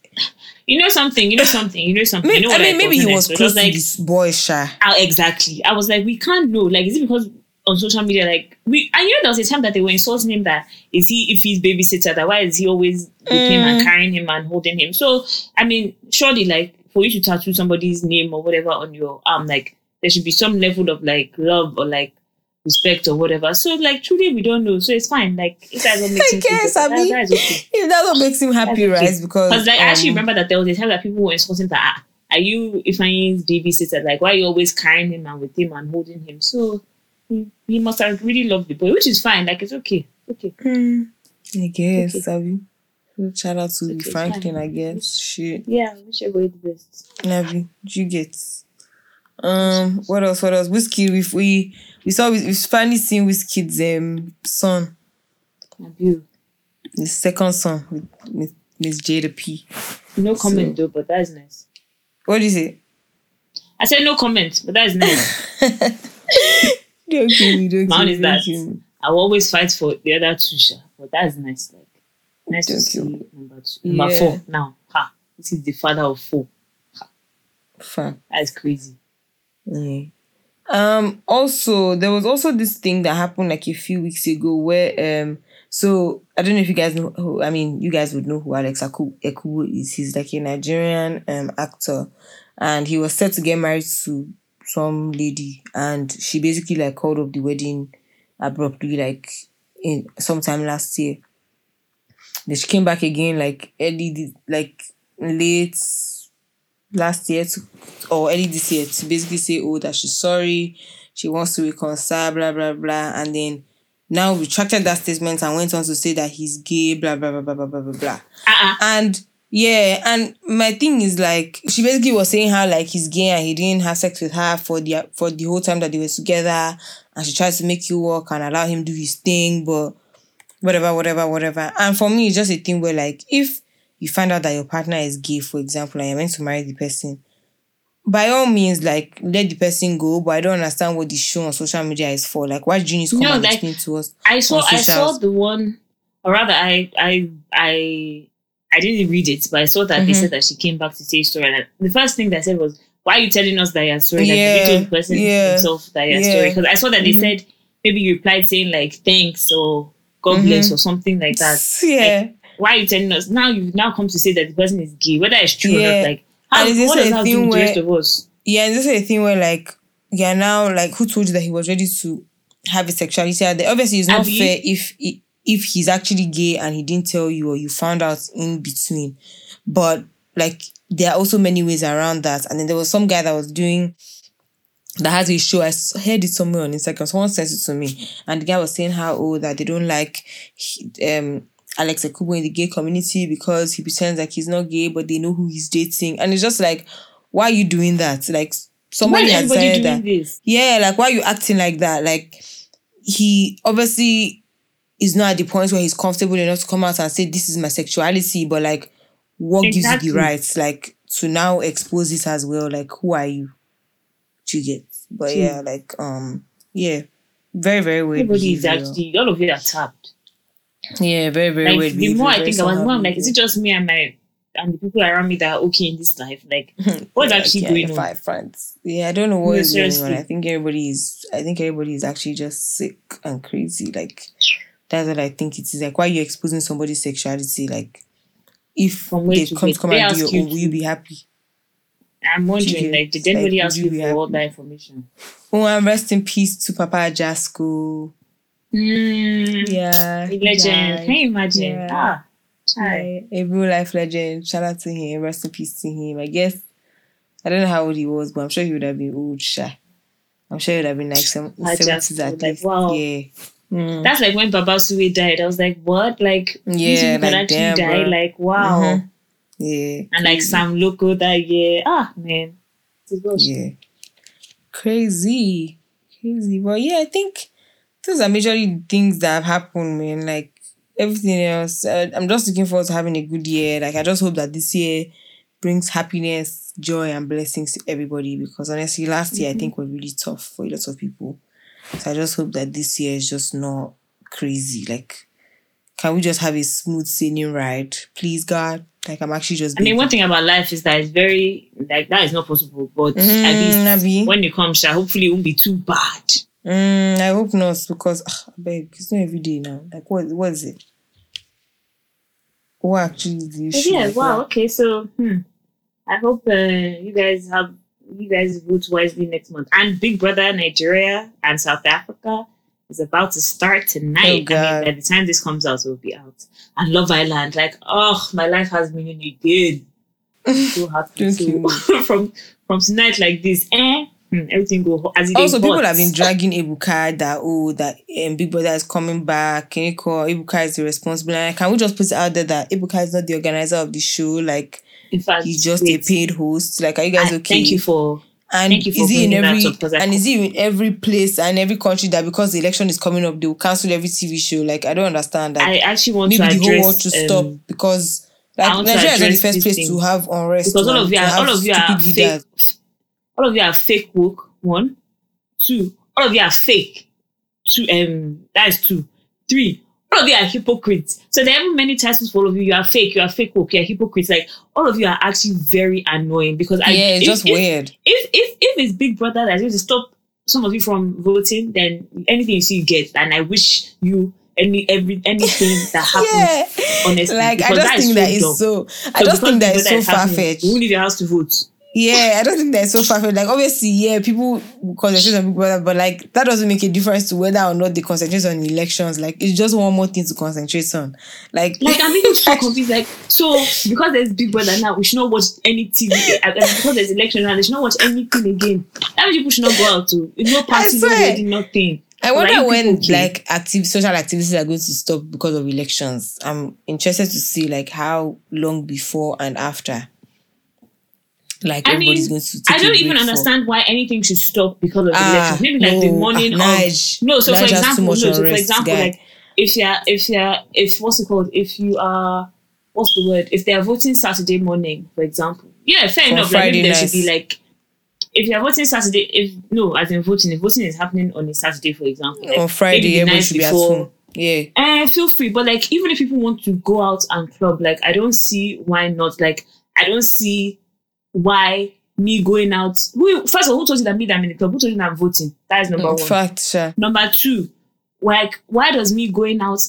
S3: You know something. You know something. You know something.
S2: maybe,
S3: you know
S2: I mean maybe he was?
S3: It
S2: close
S3: like,
S2: to this boy Sha.
S3: Ah, exactly. I was like, we can't know. Like, is it because on social media, like we and you know there was a time that they were insulting him that is he if he's babysitter, that why is he always with him and
S2: Mm.
S3: carrying him and holding him? So I mean, surely like for you to tattoo somebody's name or whatever on your arm, like there should be some level of like love or like respect or whatever. So like truly we don't know. So it's fine. Like if that's what makes
S2: I
S3: him feel
S2: guess,
S3: better,
S2: I
S3: that,
S2: mean,
S3: okay.
S2: If that's what makes him happy,
S3: okay.
S2: right? Because
S3: like I actually
S2: um,
S3: remember that there was a time that people were insulting that ah, are you if I'm babysitter? Like why are you always carrying him and with him and holding him? So he, must have really loved the boy, which is fine. Like it's okay. Okay.
S2: hmm, I guess,
S3: Okay.
S2: Sabi. Shout out to
S3: Okay,
S2: Franklin. I guess. Shit.
S3: Yeah, wish everybody the best.
S2: Navi, you get. Um, what else? What else? Wizkid. We we we saw we we've finally seen Wizkid's um son,
S3: Abu.
S2: his second son with Miss Miss Jada P.
S3: No comment
S2: So-
S3: though, but that's nice.
S2: What do you say?
S3: I said no comment, but that's nice.
S2: Don't kill me, don't kill me,
S3: is that. I will always fight for the other two, but that's nice. Like nice to
S2: Don't
S3: see number two. Number
S2: Yeah.
S3: four now. Ha. This is the father of four.
S2: Fine.
S3: That's crazy.
S2: Yeah. Um. Also, there was also this thing that happened like a few weeks ago where um. So I don't know if you guys know. Who, I mean, you guys would know who Alex Aku- Ekubo is. He's like a Nigerian um actor, and he was set to get married to some lady and she basically like called up the wedding abruptly like in sometime last year. Then she came back again like early like late last year to, or early this year to basically say oh that she's sorry, she wants to reconcile, blah blah blah, and then now retracted that statement and went on to say that he's gay, blah blah blah blah blah blah blah.
S3: Uh-uh.
S2: And yeah, and my thing is like she basically was saying how like he's gay and he didn't have sex with her for the for the whole time that they were together, and she tries to make you work and allow him do his thing, but whatever, whatever, whatever. And for me, it's just a thing where like if you find out that your partner is gay, for example, and you're meant to marry the person, by all means, like let the person go. But I don't understand what the show on social media is for. Like, why do you need to come
S3: No,
S2: and
S3: like,
S2: to us?
S3: I saw I saw the one or rather I I I I didn't read it, but I saw that they
S2: Mhm.
S3: said that she came back to say story. And the first thing they said was, Why are you telling us that you're sorry? Like
S2: Yeah,
S3: you told the person
S2: yeah,
S3: himself that you're
S2: yeah.
S3: sorry. Because I saw that they
S2: Mhm.
S3: said maybe you replied saying like thanks or God
S2: Mhm.
S3: bless or something like that.
S2: Yeah.
S3: Why are you telling us now you've now come to say that the person is gay, whether it's true or not, like how,
S2: And is this
S3: what does
S2: a
S3: that do
S2: thing
S3: with the rest
S2: where-
S3: of us?
S2: Yeah, and this is a thing where like yeah now like who told you that he was ready to have his sexuality out there? Obviously, it's not fair if if he's actually gay and he didn't tell you or you found out in between. But like there are also many ways around that. And then there was some guy that was doing that has a show. I heard it somewhere on Instagram. Someone sent it to me, and the guy was saying how oh that they don't like um Alex Ekubo in the gay community because he pretends like he's not gay, but they know who he's dating, and it's just like, why are you doing that? Like somebody has said that.
S3: this?
S2: Yeah, like why are you acting like that? Like he obviously is not at the point where he's comfortable enough to come out and say this is my sexuality, but like what gives you the rights like to now expose this as well? Like who are you? Do you get? But yeah, like um yeah. Very, very weird.
S3: Everybody is actually all of you are tapped.
S2: Yeah, very, very
S3: Like
S2: weird.
S3: the more I think the
S2: somehow
S3: more I'm like, is it just me and my and the people around me that are okay in this life? Like what's
S2: Yeah,
S3: actually
S2: yeah,
S3: going on?
S2: Five friends. Yeah, I don't know what
S3: No,
S2: is going on. I think everybody is. I think everybody is actually just sick and crazy. Like that's what I think it is. Like why are you exposing somebody's sexuality? Like if they come to come
S3: They
S2: and do your
S3: you
S2: own, will you be happy?
S3: I'm wondering, like, did
S2: like,
S3: anybody
S2: would
S3: ask
S2: you
S3: for all that information?
S2: Oh, and rest in peace to Papa Ajasco.
S3: Mm,
S2: Yeah,
S3: legend. Can you imagine?
S2: Yeah.
S3: Ah.
S2: Yeah, a real life legend. Shout out to him. Rest in peace to him. I guess I don't know how old he was, but I'm sure he would have been old. Sha. I'm sure he would have been like some seventies at
S3: like,
S2: least.
S3: wow.
S2: Yeah. Mm.
S3: That's like when Baba Suwe died. I was like, what? Like,
S2: Yeah, like,
S3: actually
S2: damn,
S3: die.
S2: bro.
S3: Like, wow.
S2: Mhm. Yeah.
S3: And like. Sam Loco that year. Ah, man.
S2: Yeah. Crazy. Crazy. But yeah, I think those are majorly things that have happened, man. Like everything else. Uh, I'm just looking forward to having a good year. Like I just hope that this year brings happiness, joy, and blessings to everybody. Because honestly, last year I think was really tough for a lot of people. So I just hope that this year is just not crazy. Like, can we just have a smooth sailing ride, please, God? Like I'm actually just.
S3: I mean, one thing about life is that it's very, like, that is not possible. But at
S2: Mm,
S3: least
S2: Abi.
S3: when it comes, hopefully it won't be too bad.
S2: Mm, I hope not because ugh, I beg it's not every day now. Like what what is it? What actually is the issue?
S3: yeah, wow. Okay, so hmm, I hope uh, you guys have you guys vote wisely next month. And Big Brother Nigeria and South Africa is about to start tonight. I
S2: Oh, God.
S3: mean, by the time this comes out, it will be out. And Love Island, like, oh, my life has meaning again. So happy.
S2: You.
S3: From from tonight like this, eh? hmm, everything go as it
S2: Also, people have been dragging Ebuka that oh that um, Big Brother is coming back. Can you call Ebuka is the responsible? Like, can we just put it out there that Ebuka is not the organizer of the show? Like
S3: In fact,
S2: he's just a paid host. Like, are you guys
S3: I-
S2: okay?
S3: Thank you for
S2: And
S3: Thank you for
S2: is he in every
S3: up,
S2: and is he in every place and every country that because the election is coming up they will cancel every TV show? Like I don't understand that.
S3: I actually want
S2: maybe
S3: to
S2: the
S3: address
S2: whole world to
S3: um,
S2: stop because like Nigeria is not the first place
S3: thing.
S2: to have unrest.
S3: because all of you are all of you are fake.
S2: leaders.
S3: All of you are fake woke. One, two. All of you are fake. Two. Um, that is two. Three. All of you are hypocrites. So there are many titles for all of you. You are fake. You are fake woke. You are hypocrites. Like all of you are actually very annoying because I,
S2: Yeah, it's
S3: if,
S2: just
S3: if,
S2: weird.
S3: If if if it's Big Brother that's going to stop some of you from voting, then anything you see you get. And I wish you any every anything that happens.
S2: Yeah,
S3: honestly,
S2: like I just
S3: that
S2: think that is so. I just think that is so far fetched.
S3: Who leave your house to vote.
S2: Yeah, I don't think that's so far fetched. Like obviously, yeah, people concentrate on Big Brother, but like that doesn't make a difference to whether or not they concentrate on elections. Like it's just one more thing to concentrate on. Like,
S3: Like I'm even so confused. Like so because there's Big Brother now, we should not watch any TV. uh, uh, because there's election now, they should not watch anything again. That people should not go out to no party, no wedding, nothing.
S2: I wonder
S3: you
S2: when
S3: okay?
S2: like active social activities are going to stop because of elections. I'm interested to see like how long before and after. Like
S3: I
S2: everybody's
S3: mean,
S2: going to take
S3: I don't even
S2: for-
S3: understand why anything should stop because of the
S2: Ah,
S3: election. Maybe like the morning
S2: ah,
S3: of no. So
S2: Nige
S3: for example, no. So for example,
S2: guy.
S3: like if you're if you're if what's it called? If you are what's the word? If they are voting Saturday morning, for example, yeah, fair
S2: For
S3: enough. Like
S2: Friday
S3: maybe there should be like if you're voting Saturday, if no, as in voting, if voting is happening on a Saturday, for example, like
S2: on Friday,
S3: the
S2: everybody
S3: night
S2: be at
S3: before,
S2: home. Yeah.
S3: Eh, feel free. But like, even if people want to go out and club, like, I don't see why not. Like, I don't see why me going out. Who, first of all, who told you that me that I'm in the club? Who told you that I'm voting? That is number
S2: In
S3: one.
S2: fact, sure.
S3: Number two, like, why does me going out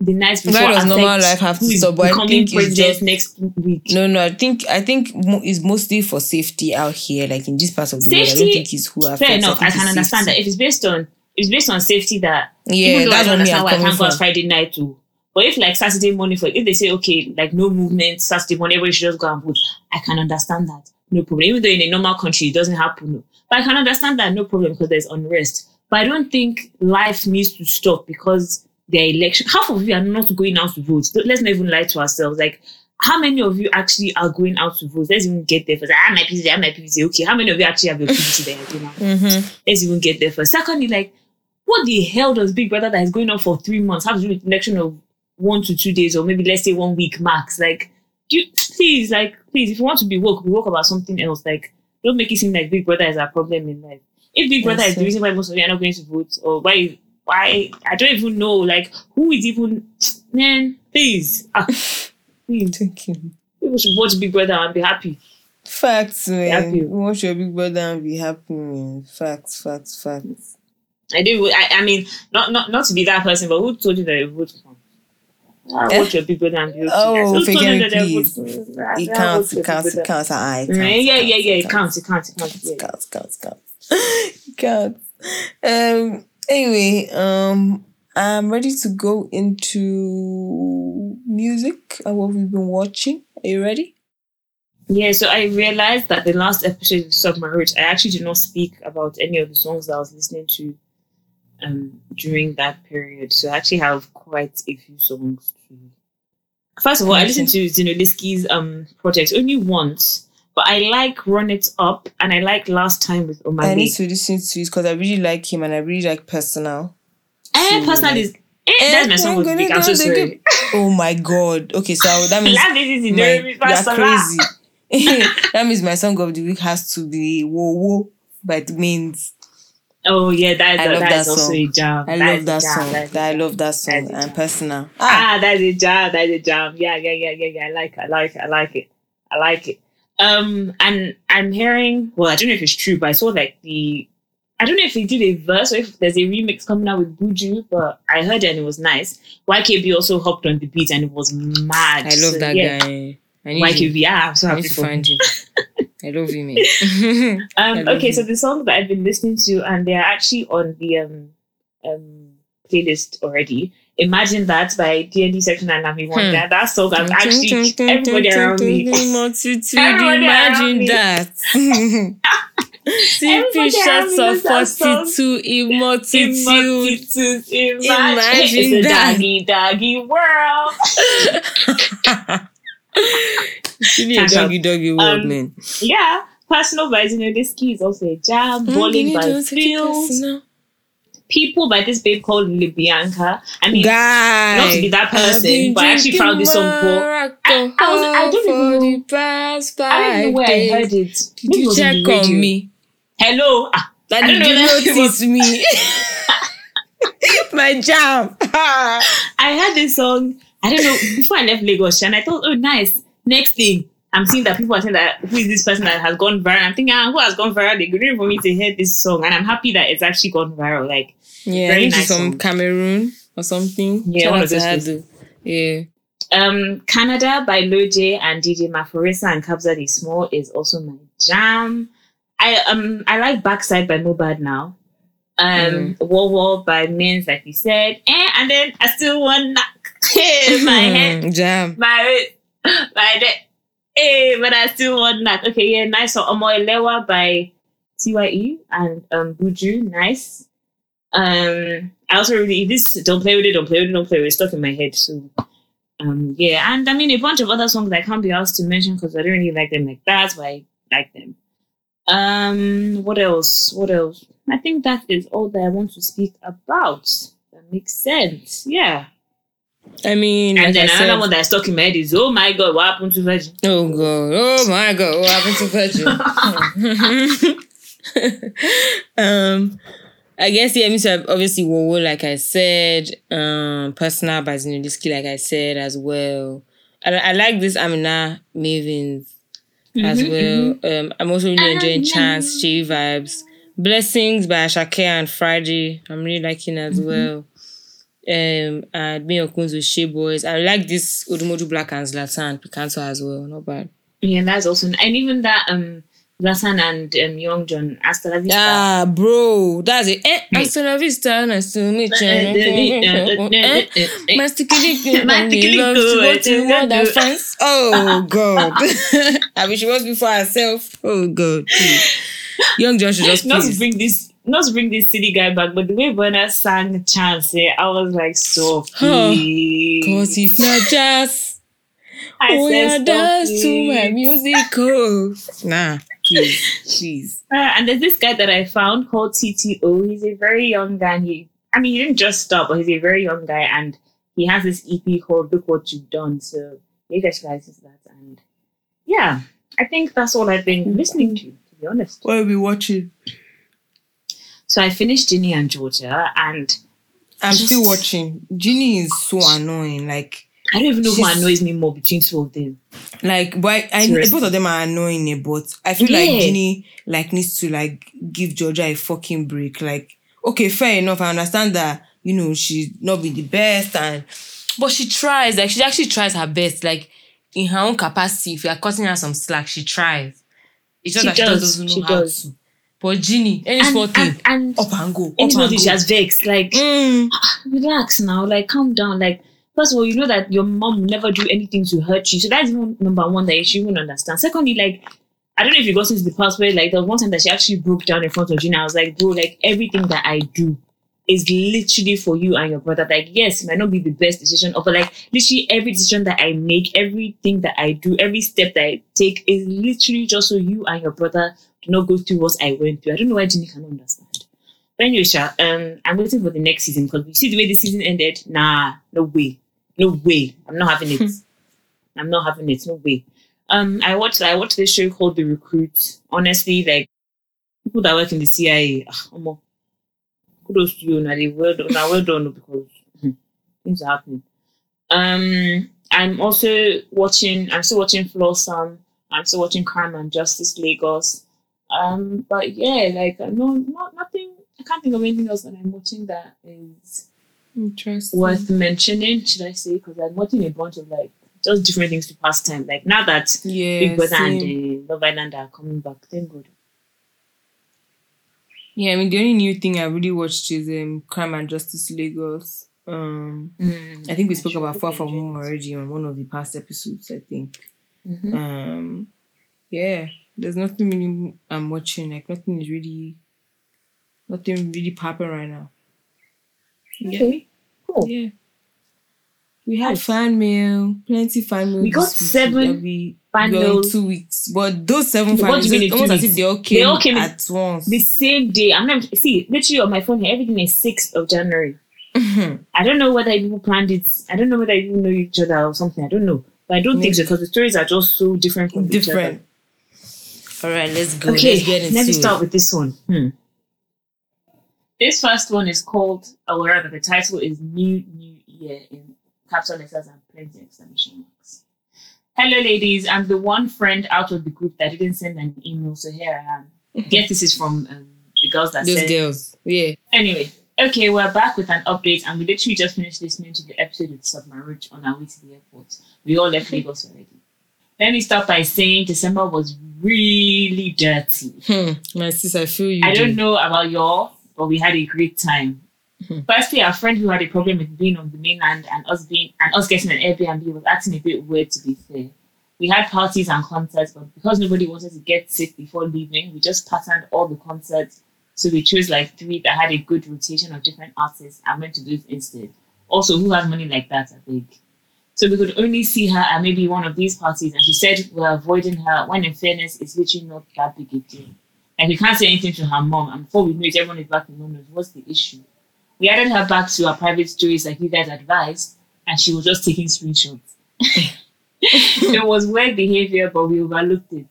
S3: the night before
S2: Why does normal life have to stop? But I
S3: becoming
S2: think it's
S3: president
S2: just-
S3: next week?
S2: No, no, I think I think it's mostly for safety out here, like in this part of the world. I
S3: Safety,
S2: don't think it's who affects.
S3: Fair enough. I
S2: think
S3: can understand that if it's based on it's based on safety that
S2: Yeah,
S3: even though I don't understand why I can't go on. Friday night to But if like Saturday morning, for if they say okay, like no movement Saturday morning, everybody should just go and vote. I can understand that, no problem. Even though in a normal country it doesn't happen, no. but I can understand that, no problem, because there's unrest. But I don't think life needs to stop because there are election. Half of you are not going out to vote. Let's not even lie to ourselves. Like, how many of you actually are going out to vote? Let's even get there first. Ah, my PVC, ah, my PVC. Okay, how many of you actually have your PVC that you're going out?
S2: Mm-hmm.
S3: Let's even get there first. Secondly, like, what the hell does Big Brother that is going on for three months have to do with election of one to two days, or maybe let's say one week max? Like, do you, please, like, please, if you want to be woke, be woke about something else. Like, don't make it seem like Big Brother is our problem in life. If Big Brother
S2: Yes,
S3: is the reason why most of you are not going to vote, or why, why, I don't even know. Like, who is even, man, please, ah, please,
S2: Thank you.
S3: people should watch Big Brother and be happy.
S2: Facts, man.
S3: Happy.
S2: Watch your big brother and be happy, man. Facts, facts, facts.
S3: I do. I, I mean, not not not to be that person, but who told you that you vote for? Watch your Brother and be.
S2: Oh,
S3: Who told you
S2: Fekemi,
S3: that they
S2: please.
S3: I-
S2: It counts, it counts, it counts. Ah,
S3: Yeah, yeah, yeah, yeah.
S2: it
S3: It counts. It counts. It counts.
S2: It counts, counts, counts. It counts. Um. Anyway, um, I'm ready to go into music and what we've been watching. Are you ready?
S3: Yeah, so I realized that the last episode of Sub My Roots, I actually did not speak about any of the songs that I was listening to um during that period. So I actually have quite a few songs to First of all, I listened to Zinoleesky's um project only once, but I like Run It Up and I like Last Time with
S2: I need to listen to it because I really like him and I really like Personal.
S3: Eh,
S2: So,
S3: personally,
S2: like-
S3: eh, that's my song of the week. I'm so sorry.
S2: Oh my god. Okay, so that means
S3: Last this is
S2: my, you're crazy. that means my song of the week has to be Whoa Whoa by the means.
S3: Oh yeah, that's
S2: I love
S3: that
S2: that
S3: is also a jam.
S2: I
S3: That
S2: love that
S3: a jam.
S2: song.
S3: That a
S2: I love that song
S3: a
S2: and personal. Ah,
S3: Ah, that's a jam. That's a jam. Yeah, yeah, yeah, yeah, yeah. I like it. I like it. I like it. I like it. Um, and I'm hearing. Well, I don't know if it's true, but I saw like the. I don't know if they did a verse or if there's a remix coming out with Buju, but I heard it and it was nice. YKB also hopped on the beat and it was mad.
S2: I love
S3: So,
S2: that
S3: yeah.
S2: guy. I.
S3: YKB, yeah, I'm so
S2: I
S3: happy
S2: need to find him. I love you. I
S3: Um, okay, so the songs that I've been listening to, and they're actually on the um, um, playlist already. Imagine that by DND Section and Nami Wonder. That song I've actually everybody around me. Everybody
S2: imagine that.
S3: Around
S2: shots of
S3: knows that
S2: 42 in multitude.
S3: Multitude, imagine,
S2: Imagine
S3: it's a
S2: that.
S3: doggy doggy world.
S2: It's really a doggy doggy world,
S3: Um,
S2: man.
S3: Yeah, personal by Zinoleesky is also a jam. Bowling by Fields. People by this babe called Libianca. I mean,
S2: Guy.
S3: not to be that person, but I actually found this song for. I- I was- I don't even know- I don't know where I heard it.
S2: Did
S3: Maybe
S2: you
S3: on
S2: check on me?
S3: Hello. Ah,
S2: That
S3: I don't know
S2: you
S3: that
S2: notice me? My jam.
S3: I heard this song. I don't know before I left Lagos, and I thought, oh, nice. Next thing, I'm seeing that people are saying that who is this person that has gone viral? I'm thinking, ah, who has gone viral? They're good for me to hear this song, and I'm happy that it's actually gone viral. Like,
S2: yeah,
S3: Very nice
S2: from
S3: song.
S2: Cameroon or something.
S3: Yeah,
S2: Shout
S3: one of those
S2: Yeah.
S3: um, Canada by Lojay and DJ Maphorisa and Kabza De Small is also my jam. I um I like Backside by Mohbad now. Um, Wall Wall by Minz, like you said, eh, and then I still want knock my head
S2: Jam.
S3: my my hey, but I still want that. Okay, yeah, nice. So Omo Elewa by TYE and um Buju, nice. Um, I also really this don't play with it, don't play with it, don't play with it. Stuck in my head. So um, yeah, and I mean a bunch of other songs I can't be asked to mention because I don't really like them like that, but I like them. Um, what else? What else? I think that is all that I want to speak about. That makes sense. Yeah.
S2: I mean,
S3: And
S2: like
S3: then
S2: I
S3: another
S2: said-
S3: one that's in my head is, oh my god, what happened to Virgin?
S2: Oh god! Oh my god! What happened to Virgin? um, I guess yeah. I mean, so obviously, Wowo, like I said, um, personal by Zinoleesky, like I said as well. I, I like this Amina Mavens as
S3: Mhm,
S2: well. Um, I'm also really enjoying
S3: Amina.
S2: Chance, J Vibes, Blessings by Ashake and Friday. I'm really liking as
S3: Mm-hmm.
S2: well. Um, and Me Okunzu Shea Boys. I like this Odumodu Black and Zlatan Picanto as well. Not bad.
S3: Yeah, that's also and even that um Glasan and um, Young Jonn, Hasta la Vista.
S2: Ah, bro, that's it. Eh, hasta la vista, nice to meet you. Masticalico,
S3: Masticalico,
S2: love to go to
S3: eh,
S2: more than
S3: eh,
S2: friends. Oh God, I mean she was before herself. Oh God, please. Young Jonn should just
S3: not to bring this not to bring this silly guy back, but the way Burna sang Chance, eh, I was like, so
S2: Huh.
S3: please.
S2: Cause if not jazz,
S3: I
S2: oh
S3: said,
S2: yeah,
S3: stop,
S2: dance to my
S3: please.
S2: music. Oh, nah, please, please.
S3: Uh, and there's this guy that I found called TTO. He's a very young guy. And he, I mean, he didn't just stop, but he's a very young guy, and he has this EP called "Look What You've Done." So you guys listen to that. And yeah, I think that's all I've been listening to. To be honest.
S2: What are we watching?
S3: So I finished Ginny and Georgia, and
S2: I'm
S3: Just-
S2: still watching. Ginny is so annoying. Like,
S3: I don't even know who annoys me more between two of them.
S2: like, but I
S3: Seriously.
S2: both of them are annoying, eh, but I feel like Ginny like needs to like give Georgia a fucking break. Like, okay, fair enough. I understand that you know she's not be the best, and but she tries. Like, she actually tries her best. Like in her own capacity. If you are cutting her some slack, she tries. It's just
S3: She
S2: that she
S3: does,
S2: doesn't know
S3: she
S2: how
S3: does.
S2: to. But Ginny, any
S3: And,
S2: small thing,
S3: and, and
S2: up and go,
S3: any small thing she has vexed. Like,
S2: Mm.
S3: relax now, like calm down. Like, first of all, you know that your mom will never do anything to hurt you. So that's even number one that she even understand. Secondly, like I don't know if you got into the past where like there was one time that she actually broke down in front of Gina. I was like, bro, like everything that I do is literally for you and your brother. Like, yes, it might not be the best decision, but like literally every decision that I make, everything that I do, every step that I take is literally just so you and your brother not go through what I went through. I don't know why Ginny cannot understand. But anyway, Sha, um, I'm waiting for the next season because we see the way the season ended. Nah, no way, no way. I'm not having it. I'm not having it. No way. Um, I watched I watched this show called The Recruit. Honestly, like people that work in the CIA, ah, kudos to you. Now they well done. Now well done because hmm, things are happening. Um, I'm also watching. I'm still watching Flawsome. I'm still watching Crime and Justice Lagos. Um, but yeah, like uh, no, not nothing. I can't think of anything else that I'm watching that is
S2: Interesting.
S3: worth mentioning. Should I say? Because I'm watching a bunch of like just different things to pass time. Like now that
S2: Yeah.
S3: Big Brother
S2: same.
S3: and uh, Love Island are coming back, thank God.
S2: Yeah, I mean the only new thing I really watched is um Crime and Justice Lagos. Um I think we spoke about Far From Home already on one of the past episodes, I think.
S3: Mhm.
S2: Um yeah, there's nothing really I'm watching, like nothing is really nothing really popping right now. Yeah.
S3: Okay, cool.
S2: Yeah. We had
S3: Nice.
S2: fan mail, plenty fan mail.
S3: We got seven
S2: we,
S3: fan mails.
S2: two weeks. But those seven fan mails,
S3: you
S2: almost as if they all came,
S3: They all came
S2: at once.
S3: The same day. I'm not see literally on my phone here. Everything is sixth of January. Mm-hmm. I don't know whether people planned it. I don't know whether people know each other or something. I don't know, but I don't think so because the stories are just so different from each other.
S2: Different. All right, let's go.
S3: Okay,
S2: let's get into
S3: let me
S2: it.
S3: start with this one. Hmm. This first one is called, or rather, the title is New New Year in capital letters and plenty exclamation marks. Hello, ladies. I'm the one friend out of the group that didn't send an email, so here I am. Guess this is from um, the girls that
S2: Those
S3: said.
S2: girls. Yeah.
S3: Anyway, okay, we're back with an update, and we literally just finished listening to the episode with Submarine on our way to the airport. We all left Lagos already. Let me start by saying December was really dirty.
S2: Hmm. My sis, I feel you.
S3: I don't know about y'all, but we had a great time.
S2: Hmm.
S3: Firstly, our friend who had a problem with being on the mainland and us being and us getting an Airbnb was acting a bit weird to be fair. We had parties and concerts, but because nobody wanted to get sick before leaving, we just patterned all the concerts. So we chose like three that had a good rotation of different artists and went to those instead. Also, who has money like that, I think? So we could only see her at maybe one of these parties, and she said we're avoiding her when in fairness, it's literally not that big a deal. Like we can't say anything to her mom, and before we know it, everyone is back in London. What's the issue? We added her back to our private stories like you guys advised, and she was just taking screenshots. it was weird behavior, but we overlooked it.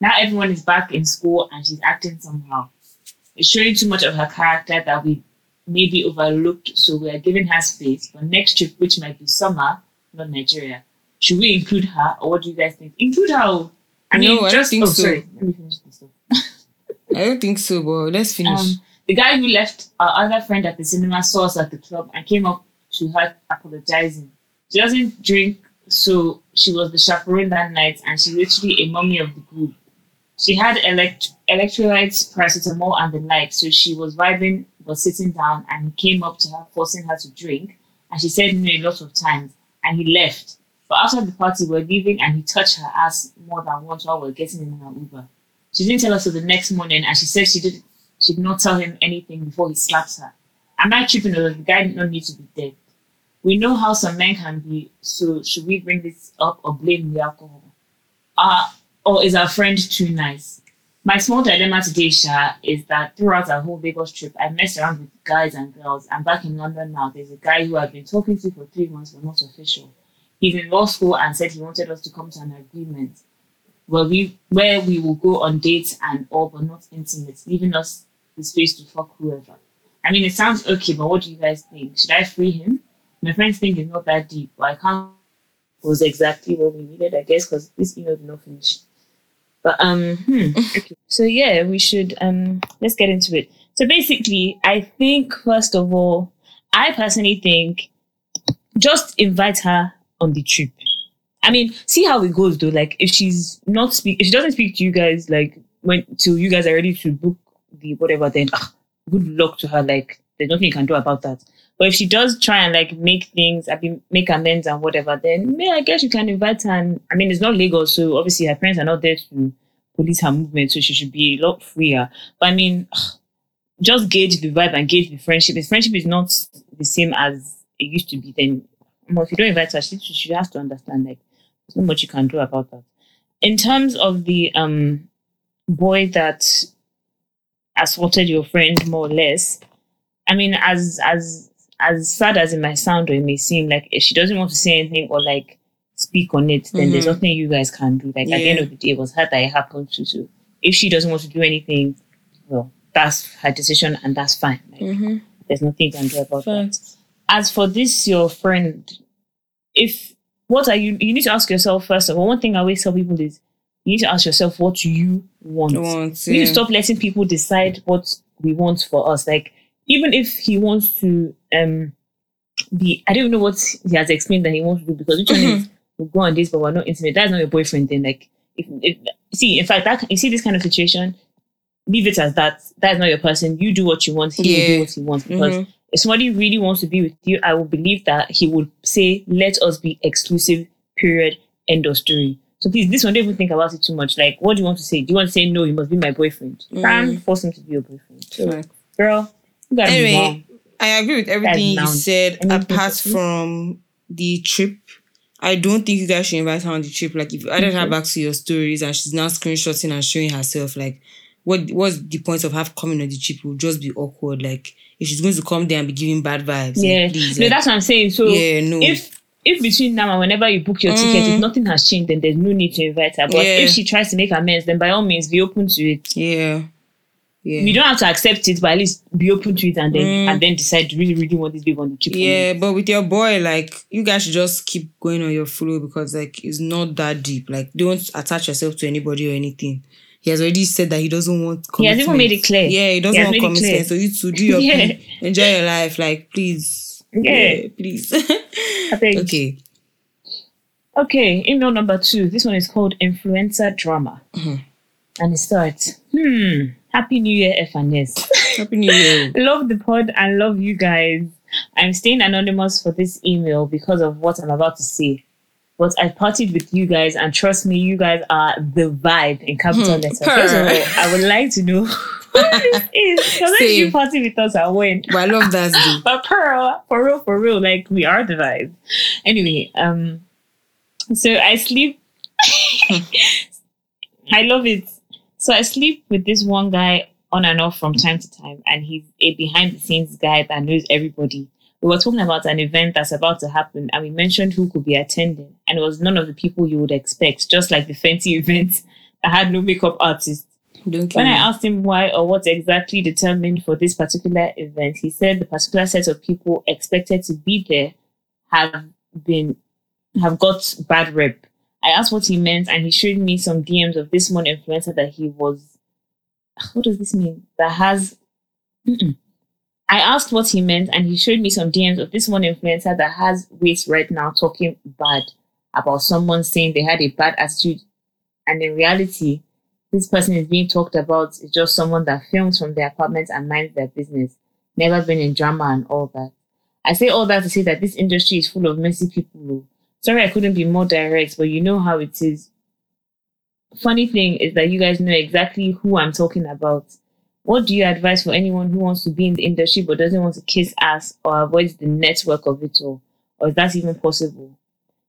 S3: Now everyone is back in school and she's acting somehow. It's showing too much of her character that we maybe overlooked, so we are giving her space. But next trip, which might be summer, not Nigeria, should we include her, or what do you guys think? Include her. oh. I
S2: No,
S3: mean,
S2: I don't
S3: just
S2: think
S3: oh,
S2: so.
S3: sorry. Let me finish this.
S2: I don't think so, but let's finish.
S3: Um, the guy who left our other friend at the cinema saw us at the club and came up to her apologizing. She doesn't drink, so she was the chaperone that night, and she's literally a mummy of the group. she had elect- electrolytes, paracetamol, and the like. So she was vibing, was sitting down, and came up to her, forcing her to drink. And she said no a lot of times, and he left. But after the party, we we're leaving, and he touched her ass more than once while we were getting in her Uber. She didn't tell us till the next morning, and she said she didn't she did not tell him anything before he slapped her. Am I tripping or the guy did not need to be dead? We know how some men can be, so should we bring this up or blame the alcohol? Uh, or is our friend too nice? My small dilemma today, Sha, is that throughout our whole Lagos trip, I messed around with guys and girls. I'm back in London now. There's a guy who I've been talking to for three months, but not official. He's in law school and said he wanted us to come to an agreement where we where we will go on dates and all, but not intimate, leaving us the space to fuck whoever. I mean, it sounds okay, but what do you guys think? Should I free him? My friends think it's not that deep, but I can't. Was exactly what we needed, I guess, because this email did not finish. But um, hmm. okay. so yeah, we should um, let's get into it. So basically, I think first of all, I personally think just invite her on the trip. I mean, see how it goes though. Like if she's not speak, if she doesn't speak to you guys, like when till you guys are ready to book the whatever, then ah, good luck to her. Like there's nothing you can do about that. But if she does try and like make things, I mean, make amends and whatever, then yeah, I guess you can invite her. And I mean, it's not legal, so obviously her parents are not there to police her movement, so she should be a lot freer. But I mean, just gauge the vibe and gauge the friendship. If friendship is not the same as it used to be, then well, if you don't invite her, she, she has to understand like there's not much you can do about that. In terms of the um boy that assaulted your friend more or less, I mean, as as as sad as it might sound or it may seem, like if she doesn't want to say anything or like speak on it, then mm-hmm. there's nothing you guys can do. Like yeah. at the end of the day, it was her that it happened to. So if she doesn't want to do anything, well, that's her decision and that's fine. Like, mm-hmm. There's nothing you can do about that. As for this, your friend, if what are you? You need to ask yourself first of all. One thing I always tell people is you need to ask yourself what you want. want you need to stop letting people decide what we want for us. Like even if he wants to um be, I don't know what he has explained that he wants to do because which mm-hmm. one is we'll go on this, but we're not intimate. That's not your boyfriend. Then like if, if see, in fact, that you see this kind of situation, leave it as that. That's not your person. You do what you want. He yeah. will do what he wants because. Mm-hmm. If somebody really wants to be with you, I will believe that he would say, "Let us be exclusive." Period. End of story. So please, this one, don't even think about it too much. Like, what do you want to say? Do you want to say no? You must be my boyfriend. You mm. can't force him to be your boyfriend. So, girl,
S2: anyway, I agree with everything you said. apart from the trip, I don't think you guys should invite her on the trip. Like if you added her back to your stories and she's now screenshotting and showing herself, like what what's the point of her coming on the trip? It will just be awkward. Like if she's going to come there and be giving bad vibes.
S3: Yeah, like, please, no, like, that's what I'm saying. So yeah, no. If if between now and whenever you book your mm. ticket, if nothing has changed, then there's no need to invite her. But yeah. if she tries to make amends, then by all means be open to it.
S2: Yeah.
S3: Yeah. You don't have to accept it, but at least be open to it and then mm. and then decide really, really want this babe on the chip.
S2: Yeah, but with your boy, like you guys should just keep going on your flow because like it's not that deep. Like don't attach yourself to anybody or anything. He has already said that he doesn't want
S3: commitment. He has even made it clear.
S2: Yeah, he doesn't he want commitment. So you to do your yeah. thing, enjoy your life. Like please. Yeah, yeah please. okay.
S3: Okay, email number two. This one is called Influencer Drama. Mm-hmm. And it starts, hmm, Happy New Year, FNS.
S2: Happy New Year.
S3: love the pod and love you guys. I'm staying anonymous for this email because of what I'm about to say. But I partied with you guys, and trust me, you guys are the vibe in capital hmm. letters. First of all, I would like to know who this is. Because if you party with us, I win.
S2: But I love that.
S3: but Pearl, for real, for real, like we are the vibe. Anyway, um, so I sleep. I love it. So I sleep with this one guy on and off from time to time, and he's a behind the scenes guy that knows everybody. We were talking about an event that's about to happen, and we mentioned who could be attending, and it was none of the people you would expect, just like the fancy event that had no makeup artist. Don't when I asked him why or what exactly determined for this particular event, he said the particular set of people expected to be there have been have got bad rep. I asked what he meant, and he showed me some DMs of this one influencer that he was. What does this mean? That has. Mm-mm. I asked what he meant, and he showed me some DMs of this one influencer that has weight right now talking bad about someone saying they had a bad attitude, and in reality, this person is being talked about is just someone that films from their apartment and minds their business, never been in drama and all that. I say all that to say that this industry is full of messy people. Sorry, I couldn't be more direct, but you know how it is. Funny thing is that you guys know exactly who I'm talking about. What do you advise for anyone who wants to be in the industry but doesn't want to kiss ass or avoids the network of it all? Or is that even possible?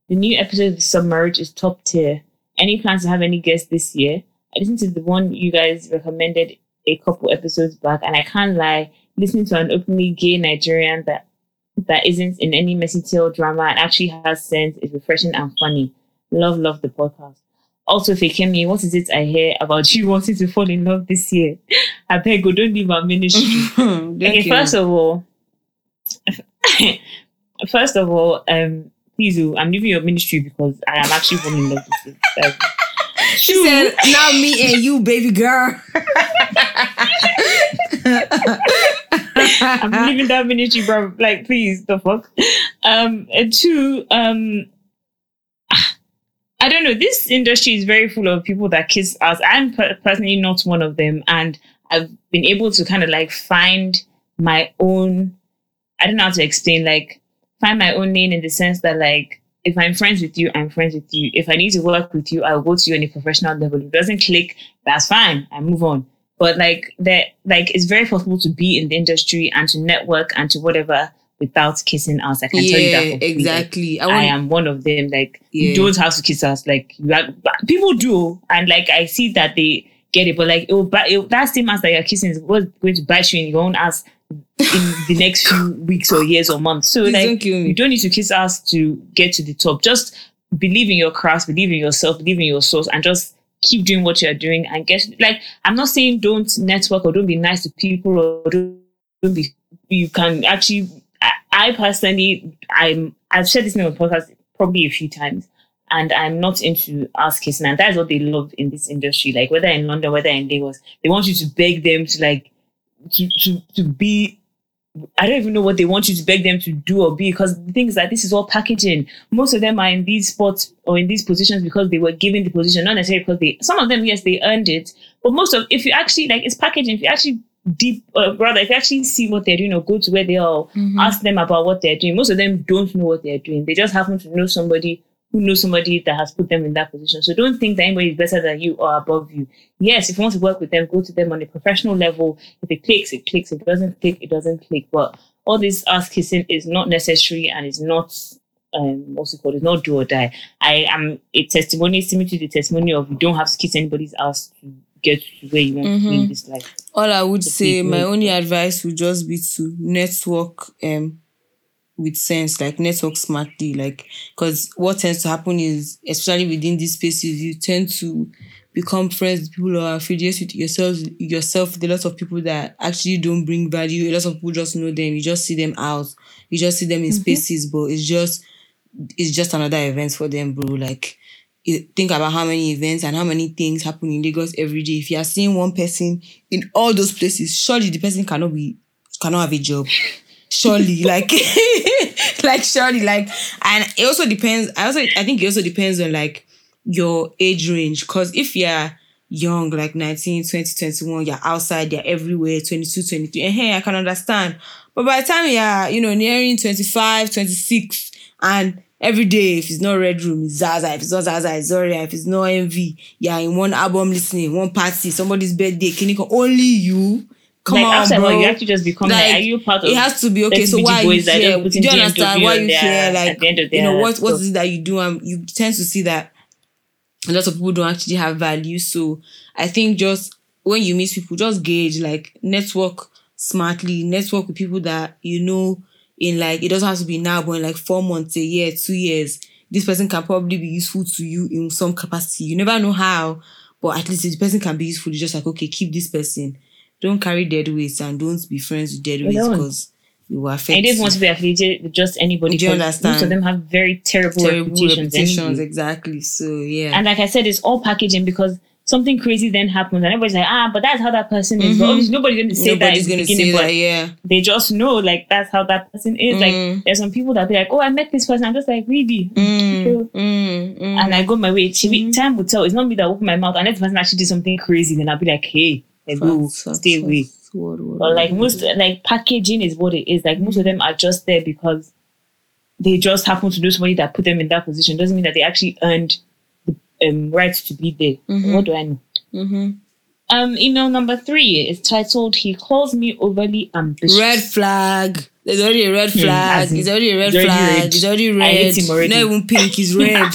S3: The new episode of Submerge is top tier. Any plans to have any guests this year? I listened to the one you guys recommended a couple episodes back, and I can't lie, listening to an openly gay Nigerian that that isn't in any messy tail drama and actually has sense is refreshing and funny. Love, love the podcast. Also, Fekemi, what is it I hear about you wanting to fall in love this year? I beg you, don't leave our ministry. Okay,
S2: you.
S3: first of all, first of all, um, please, oh, I'm leaving your ministry because I am actually falling in love with you. Um,
S2: She said, "Now me and you, baby girl."
S3: I'm leaving that ministry, bro. Like, please, the fuck. Um, and two, um, I don't know. This industry is very full of people that kiss us. I'm per- personally not one of them, and I've been able to kind of like find my own. I don't know how to explain. Like, find my own lane in the sense that like. If I'm friends with you, I'm friends with you. If I need to work with you, I'll go to you on a professional level. If it doesn't click, that's fine. I move on but like that like it's very possible to be in the industry and to network and to whatever without kissing us. I can tell you that
S2: yeah,
S3: for free.
S2: Exactly. I
S3: I am one of them. Like
S2: Yeah.
S3: you don't have to kiss us. Like you people do, and like I see that they get it, but like it will, it, that same ass that you're kissing is what's going to bite you in your own ass in the next few weeks or years or months. So
S2: Please
S3: like
S2: don't
S3: you don't need to kiss us to get to the top. Just believe in your craft, believe in yourself, believe in your source, and just keep doing what you're doing and get like I'm not saying don't network or don't be nice to people or don't, don't be you can actually I, I personally I'm I've said this in my podcast probably a few times and I'm not into ass kissing and that's what they love in this industry like whether in London whether in Lagos they want you to beg them to like to to, to be I don't even know what they want you to beg them to do or be because the thing is that this is all packaging. Most of them are in these spots or in these positions because they were given the position, not necessarily because they. Some of them, yes, they earned it, but most of if you actually like it's packaging. If you actually deep, uh, rather, if you actually see what they're doing or go to where they are,
S2: Mm-hmm.
S3: ask them about what they're doing. Most of them don't know what they're doing. They just happen to know somebody who knows somebody that has put them in that position. So don't think that anybody is better than you or above you. Yes, if you want to work with them, go to them on a professional level. If it clicks, it clicks. If it doesn't click, it doesn't click. But all this ass kissing is not necessary and is not um what's it called? It's not do or die. I am a testimony similar to the testimony of you don't have to kiss anybody's ass to get to where you want to be in this life.
S2: All I would say,
S3: people.
S2: my only advice would just be to network um with sense, like network smartly, like because what tends to happen is, especially within these spaces, you tend to become friends with people who are affiliated with yourself, yourself with a lot of people that actually don't bring value. A lot of people just know them. You just see them out. You just see them in mm-hmm. spaces, but it's just it's just another event for them, bro. Like think about how many events and how many things happen in Lagos every day. If you are seeing one person in all those places, surely the person cannot be cannot have a job. Surely, like like surely, like and it also depends. I also I think it also depends on like your age range. Cause if you're young, like 19, 20, 21, you're outside, you're everywhere, 22, 23. And hey, I can understand. But by the time you're, you know, nearing 25, 26, and every day, if it's not Red Room, it's Zaza. If it's not Zaza, it's Zoria. If it's not Envy, you're in one album listening, one party, somebody's birthday, you only you? Come
S3: like
S2: on,
S3: after
S2: bro.
S3: you have to just become like,
S2: Like,
S3: are you part of
S2: it has to be okay. So why are you here?
S3: don't
S2: Do you understand why you here? Like
S3: the end of
S2: you know what what is it that you do? And you tend to see that a lot of people don't actually have value. So I think just when you meet people, just gauge like network smartly, network with people that you know in like it doesn't have to be now, but in like four months, a year, two years. This person can probably be useful to you in some capacity. You never know how, but at least the person can be useful. You're just like, okay, keep this person. Don't carry dead weights and don't be friends with dead weights because you will affect
S3: I didn't want to be affiliated with just anybody.
S2: Do you understand?
S3: Most of them have very terrible,
S2: terrible
S3: reputations.
S2: reputations, exactly. So yeah.
S3: And like I said, it's all packaging because something crazy then happens, and everybody's like, ah, but that's how that person is. But
S2: Mhm.
S3: obviously, nobody's going to say that.
S2: Nobody's
S3: in
S2: gonna say that. Yeah.
S3: They just know, like, that's how that person is.
S2: Mm.
S3: Like, there's some people that be like, oh, I met this person. I'm just like, really?
S2: Mm, mm, mm.
S3: And I go my way. She
S2: Mhm.
S3: Time will tell. It's not me that open my mouth. Unless the person actually did something crazy, then I'll be like, hey, I go,
S2: Facts, facts,
S3: stay away.
S2: facts. Word, word,
S3: But like
S2: word,
S3: most, like packaging is what it is. Like most of them are just there because they just happen to know somebody that put them in that position. Doesn't mean that they actually earned the um, right to be there.
S2: Mhm.
S3: What do I know?
S2: Mhm.
S3: Um, email number three is titled "He calls me overly ambitious."
S2: Red flag. There's already a red
S3: Hmm,
S2: flag.
S3: as
S2: it's already a red
S3: it's already
S2: flag.
S3: red.
S2: It's already
S3: I
S2: red.
S3: hate him already.
S2: Not even pink. It's red.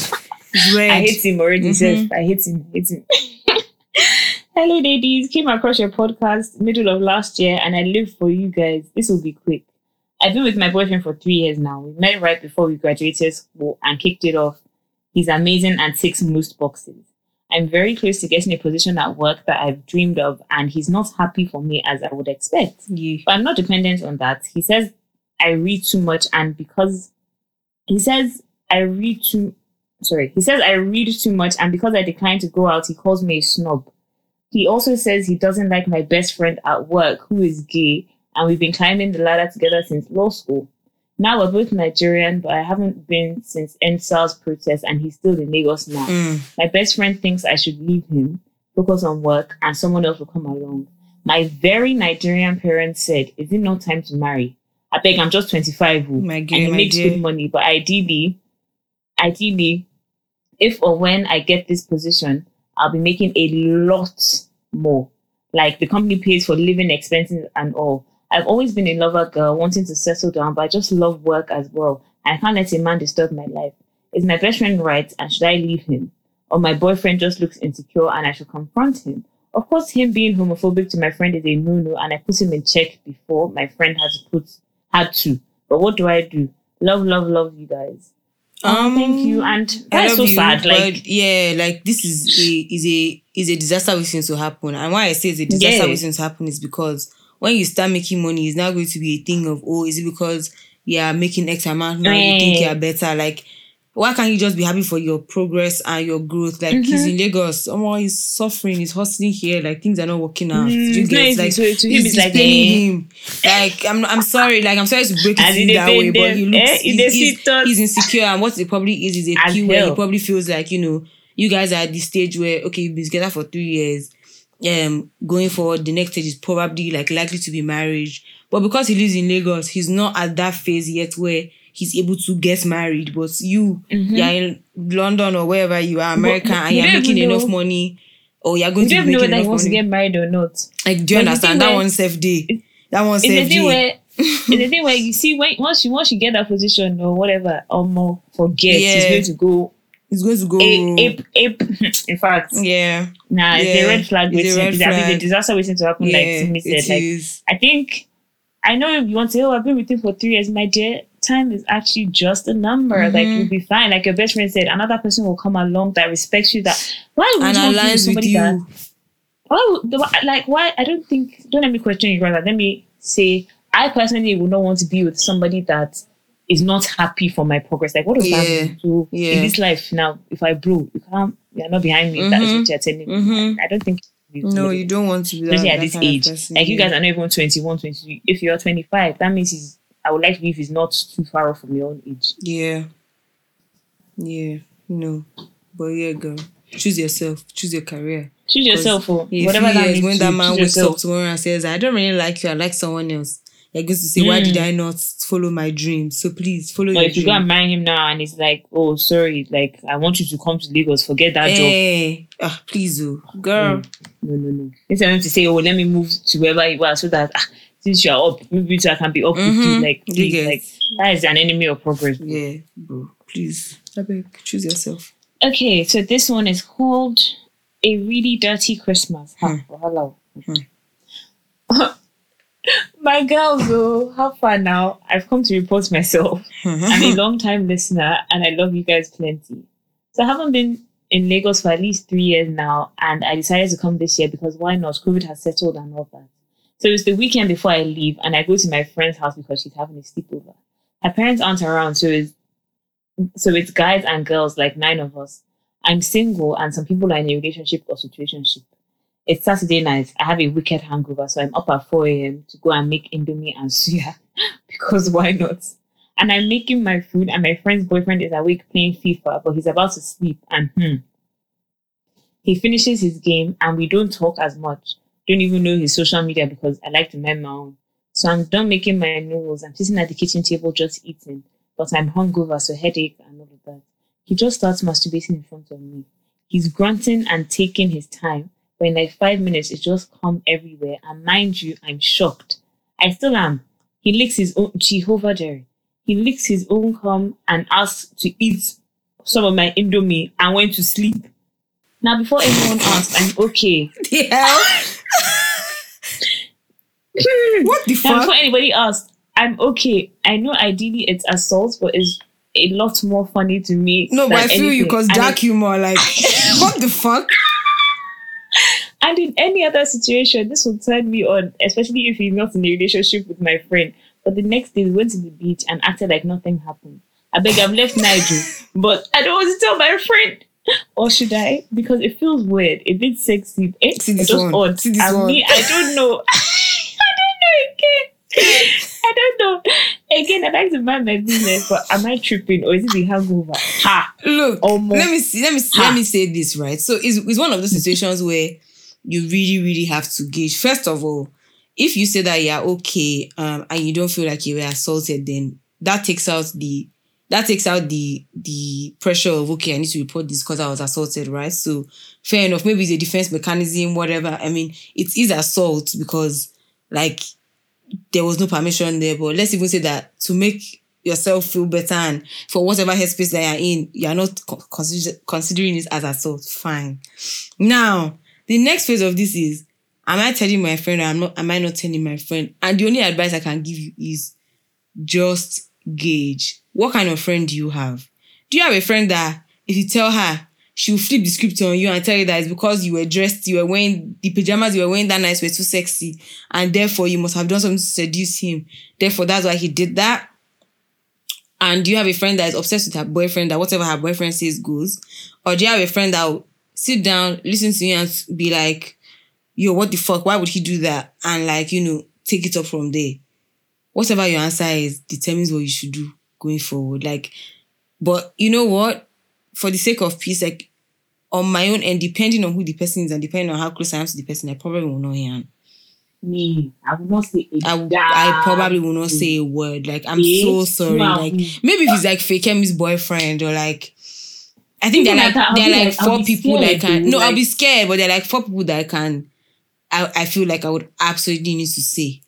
S2: it's red.
S3: I hate him already.
S2: Mhm.
S3: Seth. I hate him. Hate him. Hello, ladies. Came across your podcast middle of last year, and I live for you guys. This will be quick. I've been with my boyfriend for three years now. We met right before we graduated school and kicked it off. He's amazing and ticks most boxes. I'm very close to getting a position at work that I've dreamed of, and he's not happy for me as I would expect.
S2: Yeah.
S3: But I'm not dependent on that. He says I read too much, and because he says I read too sorry, he says I read too much, and because I decline to go out, he calls me a snob. He also says he doesn't like my best friend at work, who is gay, and we've been climbing the ladder together since law school. Now we're both Nigerian, but I haven't been since EndSARS protest, and he's still in Lagos now.
S2: Mm.
S3: My best friend thinks I should leave him, focus on work, and someone else will come along. My very Nigerian parents said, Is it not time to marry? I beg, I'm just 25. oh,
S2: My
S3: and
S2: dear,
S3: he
S2: my
S3: makes
S2: dear.
S3: good money. But ideally, ideally, if or when I get this position, I'll be making a lot more. Like the company pays for living expenses and all. I've always been a lover girl, wanting to settle down, but I just love work as well. I can't let a man disturb my life. Is my best friend right, and should I leave him? Or my boyfriend just looks insecure, and I should confront him? Of course, him being homophobic to my friend is a no-no, and I put him in check before my friend has put had to. But what do I do? Love, love, love you guys. Um, thank you. And
S2: I
S3: that's
S2: love
S3: so
S2: you,
S3: sad.
S2: but
S3: Like,
S2: yeah, like this is a is a is a disaster waiting to happen. And why I say it's a disaster
S3: Yeah.
S2: waiting to happen is because when you start making money, it's now going to be a thing of oh, is it because you are making X amount now you think you are better? Like why can't you just be happy for your progress and your growth? Like
S3: Mm-hmm.
S2: he's in Lagos, someone is suffering, he's hustling here, like things are not working out.
S3: Mm,
S2: you get like
S3: to him,
S2: it's,
S3: like, eh.
S2: him. Like I'm I'm sorry, like I'm sorry to break it
S3: in
S2: that way, but he looks
S3: eh?
S2: he- he's, he's insecure and what it probably is is a
S3: As
S2: where he probably feels like, you know, you guys are at the stage where okay, you've been together for three years. Um, going forward, the next stage is probably like likely to be marriage. But because he lives in Lagos, he's not at that phase yet where he's able to get married. But you, you're in London or wherever you are, America,
S3: Mm-hmm. but
S2: and
S3: you
S2: you're making
S3: even
S2: enough money, or you're
S3: you
S2: going to
S3: don't
S2: be
S3: even know
S2: making
S3: whether he
S2: enough
S3: wants to get married or not.
S2: Like, do you
S3: But
S2: understand that one safe day? That one
S3: It's
S2: safe
S3: the thing
S2: day.
S3: where it's the thing where you see when once you once you get that position or whatever, or more forget
S2: Yeah.
S3: he's going to go
S2: He's going to go.
S3: ape, ape, ape. In fact,
S2: Yeah,
S3: nah, it's
S2: Yeah,
S3: a red flag
S2: it's a
S3: waiting.
S2: red
S3: It's a, it's a disaster waiting to happen.
S2: yeah,
S3: like Timmy said, like
S2: is.
S3: I think I know you want to say, oh, I've been with him for three years, my dear. Time is actually just a number. Like
S2: Mhm.
S3: you'll be fine. Like your best friend said, another person will come along that respects you. That why would
S2: and
S3: you want to somebody that
S2: you.
S3: why would, the- like why I don't think don't let me question you rather. Let me say I personally would not want to be with somebody that is not happy for my progress. Like what does
S2: Yeah.
S3: that? So
S2: Yeah.
S3: in this life now, if I blow, you can't you're not behind me. That is what you're telling me.
S2: Mhm.
S3: I don't think
S2: No, you don't want to be that,
S3: especially at this
S2: kind of
S3: age.
S2: person,
S3: like you guys are not even 21, 22. If you're 25, that means he's, I would like to believe he's not too far off from your own age.
S2: Yeah. Yeah. No. But yeah, girl. Choose yourself. Choose your career.
S3: Choose yourself
S2: oh. for
S3: whatever
S2: few
S3: that means.
S2: when that man wakes up tomorrow and says, I don't really like you, I like someone else. You're going to say, Why
S3: Mm.
S2: did I not follow my dreams? So please follow
S3: Or
S2: your
S3: if you go and
S2: dream.
S3: marry him now and he's like, oh, sorry, like, I want you to come to Lagos, forget that job.
S2: Hey, ah, please, oh, girl.
S3: No, no, no. Instead of to say, oh, let me move to wherever you are so that ah, since you're up, maybe so I can be up with you.
S2: Mhm.
S3: Like, please, like, that is an enemy of progress.
S2: Yeah, bro. Please. I beg, choose yourself.
S3: Okay, so this one is called A Really Dirty Christmas.
S2: Hmm.
S3: Hello. My girls, though, how far now? I've come to report myself. Mm-hmm. I'm a long time listener and I love you guys plenty. So I haven't been in Lagos for at least three years now, and I decided to come this year because why not? COVID has settled and all that. So it's the weekend before I leave, and I go to my friend's house because she's having a sleepover. Her parents aren't around, so it's so it's guys and girls, like nine of us. I'm single and some people are in a relationship or situationship. It's Saturday night. I have a wicked hangover, so I'm up at 4 a.m. to go and make Indomie and suya because why not? And I'm making my food, and my friend's boyfriend is awake playing FIFA, but he's about to sleep. And hmm, he finishes his game, and we don't talk as much. Don't even know his social media because I like to mind my own. So I'm done making my noodles. I'm sitting at the kitchen table just eating, but I'm hungover, so headache and all of that. He just starts masturbating in front of me. He's grunting and taking his time, but in like five minutes, it just come everywhere. And mind you, I'm shocked. I still am. He licks his own Jehovah Jerry. He licks his own cum and asks to eat some of my indomie and went to sleep. Now, before anyone asks, I'm okay.
S2: The hell? what the
S3: Now, before anybody asks, I'm okay. I know ideally it's assault, but it's a lot more funny to me.
S2: No, but I feel you because dark humor, like, what the fuck?
S3: And in any other situation, this would turn me on, especially if he's not in a relationship with my friend. But the next day, we went to the beach and acted like nothing happened. I beg, I've left Nigel, but I don't want to tell my friend. Or should I? Because it feels weird, a bit sexy. Eh?
S2: See this
S3: just
S2: one.
S3: odd.
S2: See this
S3: and
S2: one.
S3: me, I don't know. I don't know again. I don't know. Again, I like to mind my business, but am I tripping or is it the hangover? Ha!
S2: Look,
S3: Omo.
S2: let me see, let me see, let me say this right. So it's, it's one of those situations where you really, really have to gauge. First of all, if you say that you're okay, um, and you don't feel like you were assaulted, then that takes out the that takes out the the pressure of okay, I need to report this because I was assaulted, right? So fair enough. Maybe it's a defense mechanism, whatever. I mean, it is assault because like there was no permission there. But let's even say that to make yourself feel better and for whatever headspace that you're in, you're not co- consider- considering it as assault. Fine. Now, the next phase of this is am I telling my friend or am, not, am I not telling my friend? And the only advice I can give you is just gauge. What kind of friend do you have? Do you have a friend that if you tell her, she'll flip the script on you and tell you that it's because you were dressed, you were wearing the pajamas you were wearing that night were too sexy, and therefore you must have done something to seduce him. Therefore, that's why he did that. And do you have a friend that is obsessed with her boyfriend that whatever her boyfriend says goes? Or do you have a friend that sit down, listen to you and be like, yo, what the fuck? Why would he do that? And like, you know, take it up from there. Whatever your answer is determines what you should do going forward. Like, but you know what? For the sake of peace, like on my own and depending on who the person is and depending on how close I am to the person, I probably will not hear.
S3: Me, I will not say a
S2: I, I probably will not say a word. Like I'm so sorry. Like maybe if it's like Fakemi's boyfriend or like I think
S3: Even
S2: there are
S3: at
S2: like there are like
S3: like,
S2: four people that can no, I'll be scared, but there are like four people that I can I, I feel like I would absolutely need to say.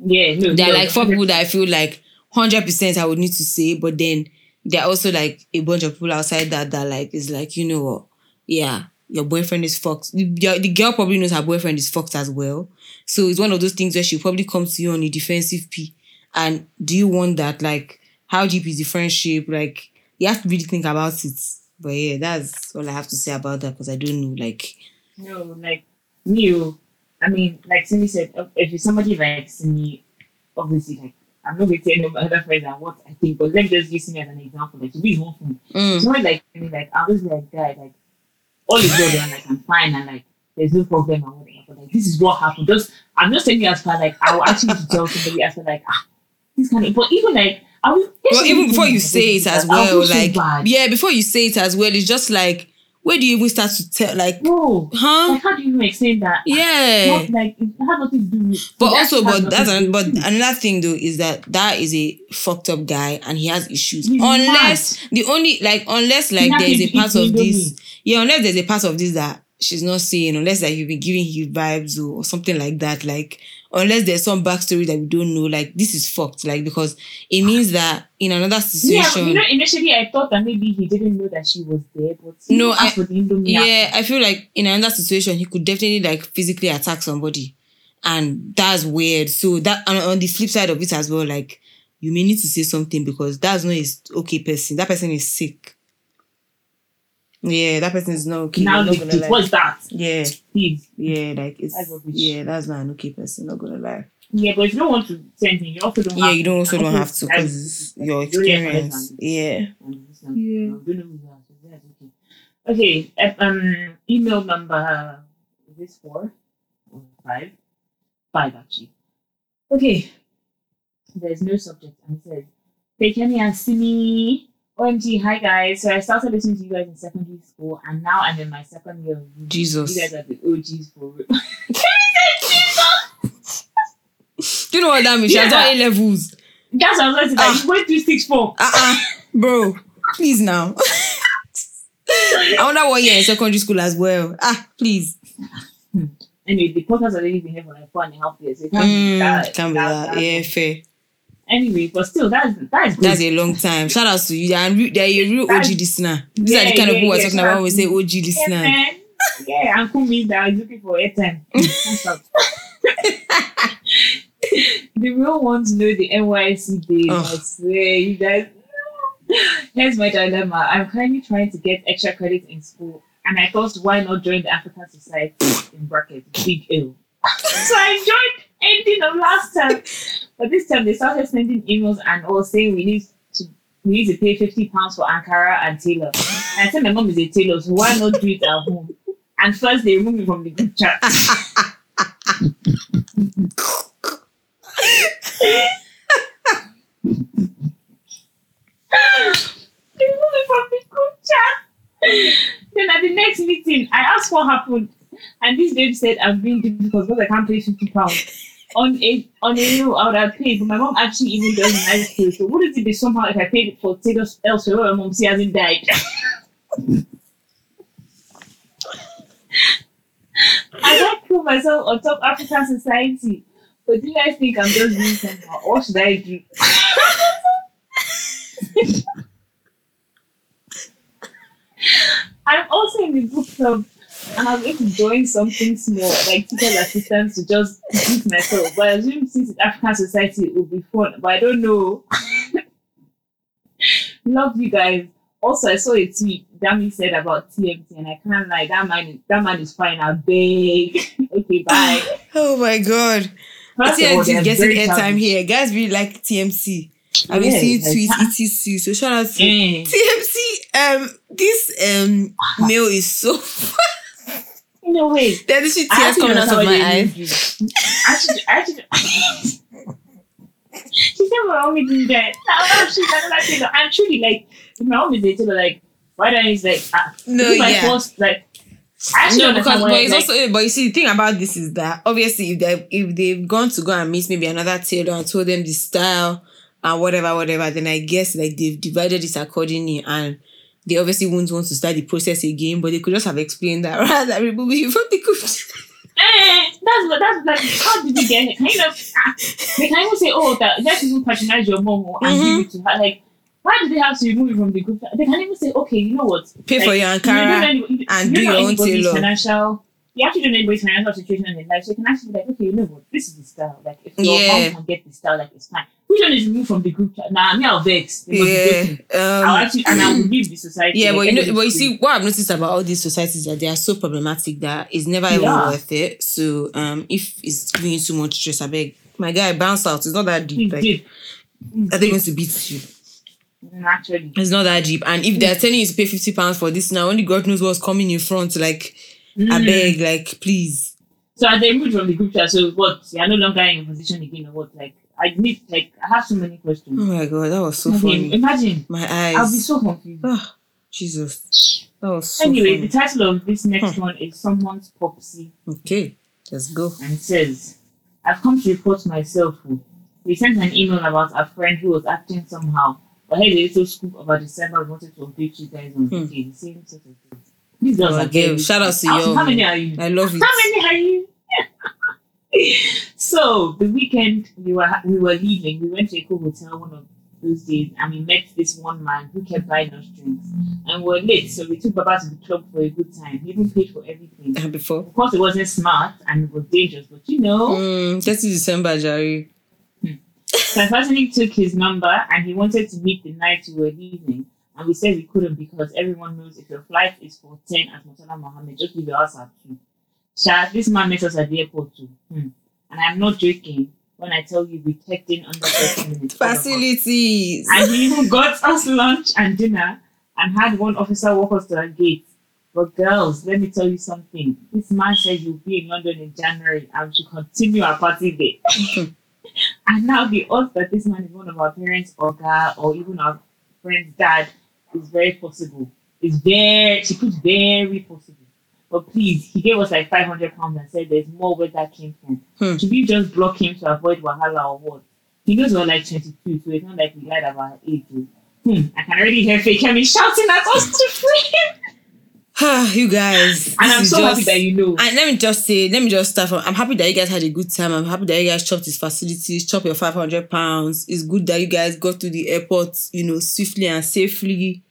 S3: Yeah, no.
S2: There are
S3: no,
S2: like four people that I feel like hundred percent I would need to say, but then there are also like a bunch of people outside that that like is like, you know what, yeah, your boyfriend is fucked. The, the girl probably knows her boyfriend is fucked as well. So it's one of those things where she'll probably comes to you on a defensive P. And do you want that? Like, how deep is the friendship? Like, you have to really think about it. But yeah, that's all I have to say about that because I don't know. Like,
S3: No, like me, oh, I mean, like Cindy said, if it's somebody like me, obviously, like I'm not going to tell my other friends what I think, but let me just use me as an example. Like, to be one for me,
S2: mm,
S3: somebody like me, like I was like, that, like all is good and like I'm fine and like there's no problem and whatever. But like this is what happened. Just I'm not saying it as far like I will actually tell somebody as far like ah this kind of. But even like I
S2: well, even before you say it as well, like, yeah, before you say it as well, it's just like, where do you even start to tell? Like,
S3: no,
S2: huh?
S3: like how do you even explain that?
S2: Yeah.
S3: Not like it has nothing to do with.
S2: But also, but that's an, but another thing though is that that is a fucked up guy and he has issues.
S3: He's
S2: unless the only like unless like there is a part of this, yeah, unless there's a part of this that she's not saying, unless like you've been giving you vibes or, or something like that, like unless there's some backstory that we don't know, like this is fucked, like because it means that in another situation.
S3: Yeah, you know, initially I thought that maybe he didn't know that she was there, but
S2: No, I- yeah, I feel like in another situation he could definitely like physically attack somebody, and that's weird. So that and on the flip side of it as well, like you may need to say something because that's not a s- okay person. That person is sick. Yeah, that person is not okay.
S3: now
S2: not gonna lie.
S3: what's that?
S2: Yeah,
S3: Please.
S2: yeah, like it's
S3: That's
S2: yeah, that's not an okay person. Not gonna lie.
S3: Yeah, but if you don't want to say anything, you also don't
S2: Yeah,
S3: have
S2: you don't also don't have to because your
S3: you don't have
S2: experience. Yeah. Yeah.
S3: don't know who you are, so that's okay. Okay, um, email number is this four or five? Five actually. Okay. There's no subject and it says, Hey Kenny and Simi. OMG, hi guys. So I started listening to you guys in secondary school and now I'm in my second year of uni.
S2: Jesus.
S3: You guys are the OGs for real.
S2: Do you know what that means? She has
S3: Yeah.
S2: done A levels.
S3: That's what I was going to say.
S2: Ah.
S3: Like, went through six form.
S2: Uh uh Bro, please now. I wonder what year in secondary school as well. Ah, please.
S3: Anyway, the podcast has already been here for like four and a half years. So it can't be
S2: Mm,
S3: that.
S2: Can't be that. Yeah, fair.
S3: Anyway, but still, that's that's good.
S2: That's a long time. Shout out to you. They are, re- they are a real OG listener. These are the
S3: Yeah,
S2: kind of
S3: yeah,
S2: people we're
S3: yeah,
S2: talking about when we say. OG
S3: Yeah,
S2: listener.
S3: man. Yeah, Uncle me that is looking for airtime. The real ones know the NYC days. I swear, you guys. Here's my dilemma. I'm currently trying to get extra credit in school, and I thought, why not join the African Society in brackets, Big L. so I joined ending of last time, but this time they started sending emails and all saying we need to we need to pay fifty pounds for Ankara and tailor. And I said my mom is a tailor, so why not do it at home? And first they removed me from the group chat. they removed me from the group chat. Then at the next meeting, I asked what happened, and this babe said I'm being difficult because I can't pay fifty pounds. On a on a new I would have paid, but my mom actually even does nice things. So wouldn't it be somehow if I paid for tailor elsewhere where my mom she hasn't died? I don't prove myself on top African society. But do you guys think I'm just doing somehow? What should I do? I'm also in the book club I'm going to join something small, like teacher assistants to just teach myself. But I assume since it's African society it will be fun. But I don't know. Love you guys. Also, I saw a tweet Dami said about TMT, and I can't lie. That man, is, that man is fine. I beg. okay, bye.
S2: Oh my god.
S3: First of all,
S2: is getting airtime here. Guys really like TMC. I've been seeing tweets,
S3: ah.
S2: etc. So shout out to
S3: Eh.
S2: TMC. Um, this um mail is so.
S3: In a way,
S2: There's literally tears coming out of my eyes.
S3: mean. Actually, actually. she said my mom is in there. Now she's another thing. And truly, like, if my mom is there, too, like, why don't it's like, ah,
S2: No,
S3: this is my
S2: yeah.
S3: first, like, I actually
S2: No, because but it's
S3: like,
S2: also but you see the thing about this is that obviously if they if they've gone to go and meet maybe another tailor and told them the style and whatever whatever then I guess like they've divided it accordingly and they obviously won't want to start the process again but they could just have explained that rather than removing you from the group.
S3: That's what that's like. How did you get it? Kind of. They can even say, "Oh, that that people patronize your mom or- and
S2: Mhm.
S3: give it to her." Like, why do they have to remove you from the group? They can even say, "Okay, you know what?
S2: Pay
S3: Like,
S2: for your
S3: you don't know any-
S2: and do your own tailor.
S3: Financial. You actually don't know anybody's financial situation in their life, so you can actually be like, "Okay, you know what? This is the style. Like, if your
S2: Yeah.
S3: mom can get the style, like it's fine. Which one is removed from the group chat? Nah, me I'll vex. They
S2: Yeah.
S3: joking. I'll
S2: Um,
S3: actually and I will leave the society.
S2: yeah, but you know, but you see, what I've noticed about all these societies is that they are so problematic that it's never even
S3: Yeah.
S2: worth it. So, um, if it's giving you too much stress, I beg my guy bounce out. It's not that deep.
S3: He's
S2: Like,
S3: deep.
S2: I think going to beat you.
S3: Naturally.
S2: It's not that deep. And if they're telling you to pay 50 pounds for this now, only God knows what's coming in front. Like, I
S3: Mm.
S2: beg, like, please.
S3: So are they moved from the group chat? So what? You're no longer in a position again, or what? Like I need, like I have so many questions.
S2: Oh my God, that was so funny.
S3: Imagine,
S2: My eyes.
S3: I'll be so confused.
S2: Ah, Jesus. That was so
S3: anyway,
S2: funny.
S3: the title of this next one is someone's popsy
S2: Okay, let's go.
S3: and says, "I've come to report myself. oh. We sent an email about a friend who was acting somehow, but here's a little scoop about December. We wanted to update you guys on
S2: Hmm.
S3: the same sort of thing. These girls
S2: Oh,
S3: are
S2: shout out to you.
S3: How many are you?
S2: I love it.
S3: How many are you? so the weekend we were we were leaving. We went to a cool hotel one of those days, and we met this one man who kept buying us drinks. And we were late, so we took Baba to the club for a good time. He even paid for everything.
S2: Uh, Before.
S3: Of course, it wasn't smart and it was dangerous, but you know.
S2: Mm, 30 December, Jerry.
S3: So Anthony took his number and he wanted to meet the night we were leaving. And we said we couldn't because everyone knows if your flight is for 10 at Murtala Mohammed, just leave your house at 2. Sha, this man met us at the airport too. Hmm. And I'm not joking when I tell you we checked in under 30 minutes. all of us.
S2: Facilities.
S3: And he even got us lunch and dinner and had one officer walk us to our gate. But girls, let me tell you something. This man said you'll be in London in January and we should continue our party day. and now the odds that this man is one of our parents or guy or even our friend's dad is very possible. It's very she puts very possible. But please, he gave us like five hundred pounds and said there's more where that came from.
S2: Hmm.
S3: Should we just block him to avoid wahala or what? He knows we're like 22, so it's not like we lied about our age. Hmm. I can already hear Fake Kemi shouting at us to free him.
S2: you guys.
S3: And I'm so happy that you know.
S2: And let me just say, let me just start from. I'm happy that you guys had a good time. I'm happy that you guys chopped his facilities, chopped your 500 pounds. It's good that you guys got to the airport, you know, swiftly and safely.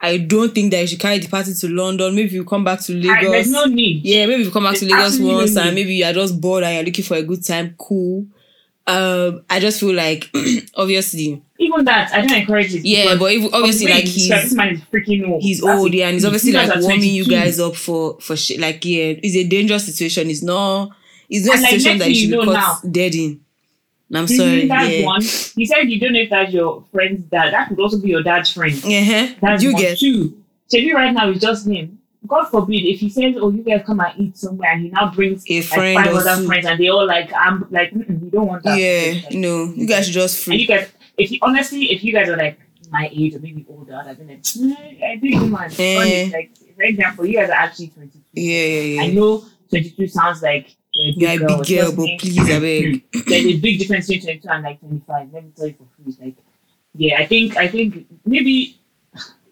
S2: I don't think that you should carry the party to London. Maybe you come back to
S3: I-
S2: Lagos.
S3: there's no need.
S2: yeah, maybe you come back to
S3: There's
S2: Lagos
S3: absolutely no
S2: once and maybe you are just bored and you're looking for a good time. Cool. Um, I just feel like obviously,
S3: Even that, I don't encourage it.
S2: yeah, but if, obviously, like he's
S3: this man is freaking old.
S2: he's
S3: That's
S2: old,
S3: it.
S2: yeah, and he's obviously like warming you guys up for for shit. Like, yeah, it's a dangerous situation. It's not. It's not a
S3: And, like,
S2: situation
S3: next
S2: that you should be caught dead in. I'm
S3: Mhm,
S2: sorry.
S3: That's
S2: yeah.
S3: one. He said you don't know if that's your friend's dad. That could also be your dad's friend.
S2: Uh-huh.
S3: That's
S2: you
S3: one.
S2: get.
S3: two. Chebi right now is just him. God forbid if he says, "Oh, you guys come and eat somewhere," and he now brings
S2: A
S3: like
S2: friend
S3: five other
S2: two.
S3: friends, and they all like, "I'm like, mm-mm, you don't want that."
S2: Yeah,
S3: Like,
S2: no, you guys should just
S3: And you guys, if you honestly, if you guys are like my age or maybe older, I'd have been like, "Mm, I do you man.
S2: Eh.
S3: Honest, Like for example, you guys are actually 22.
S2: Yeah, yeah,
S3: I know 22 sounds like you're a
S2: You're
S3: big
S2: a
S3: girl.
S2: big girl, but please, I beg.
S3: There's a big difference between 22 and like 25. Let me tell you for free. Like, yeah, I think, I think maybe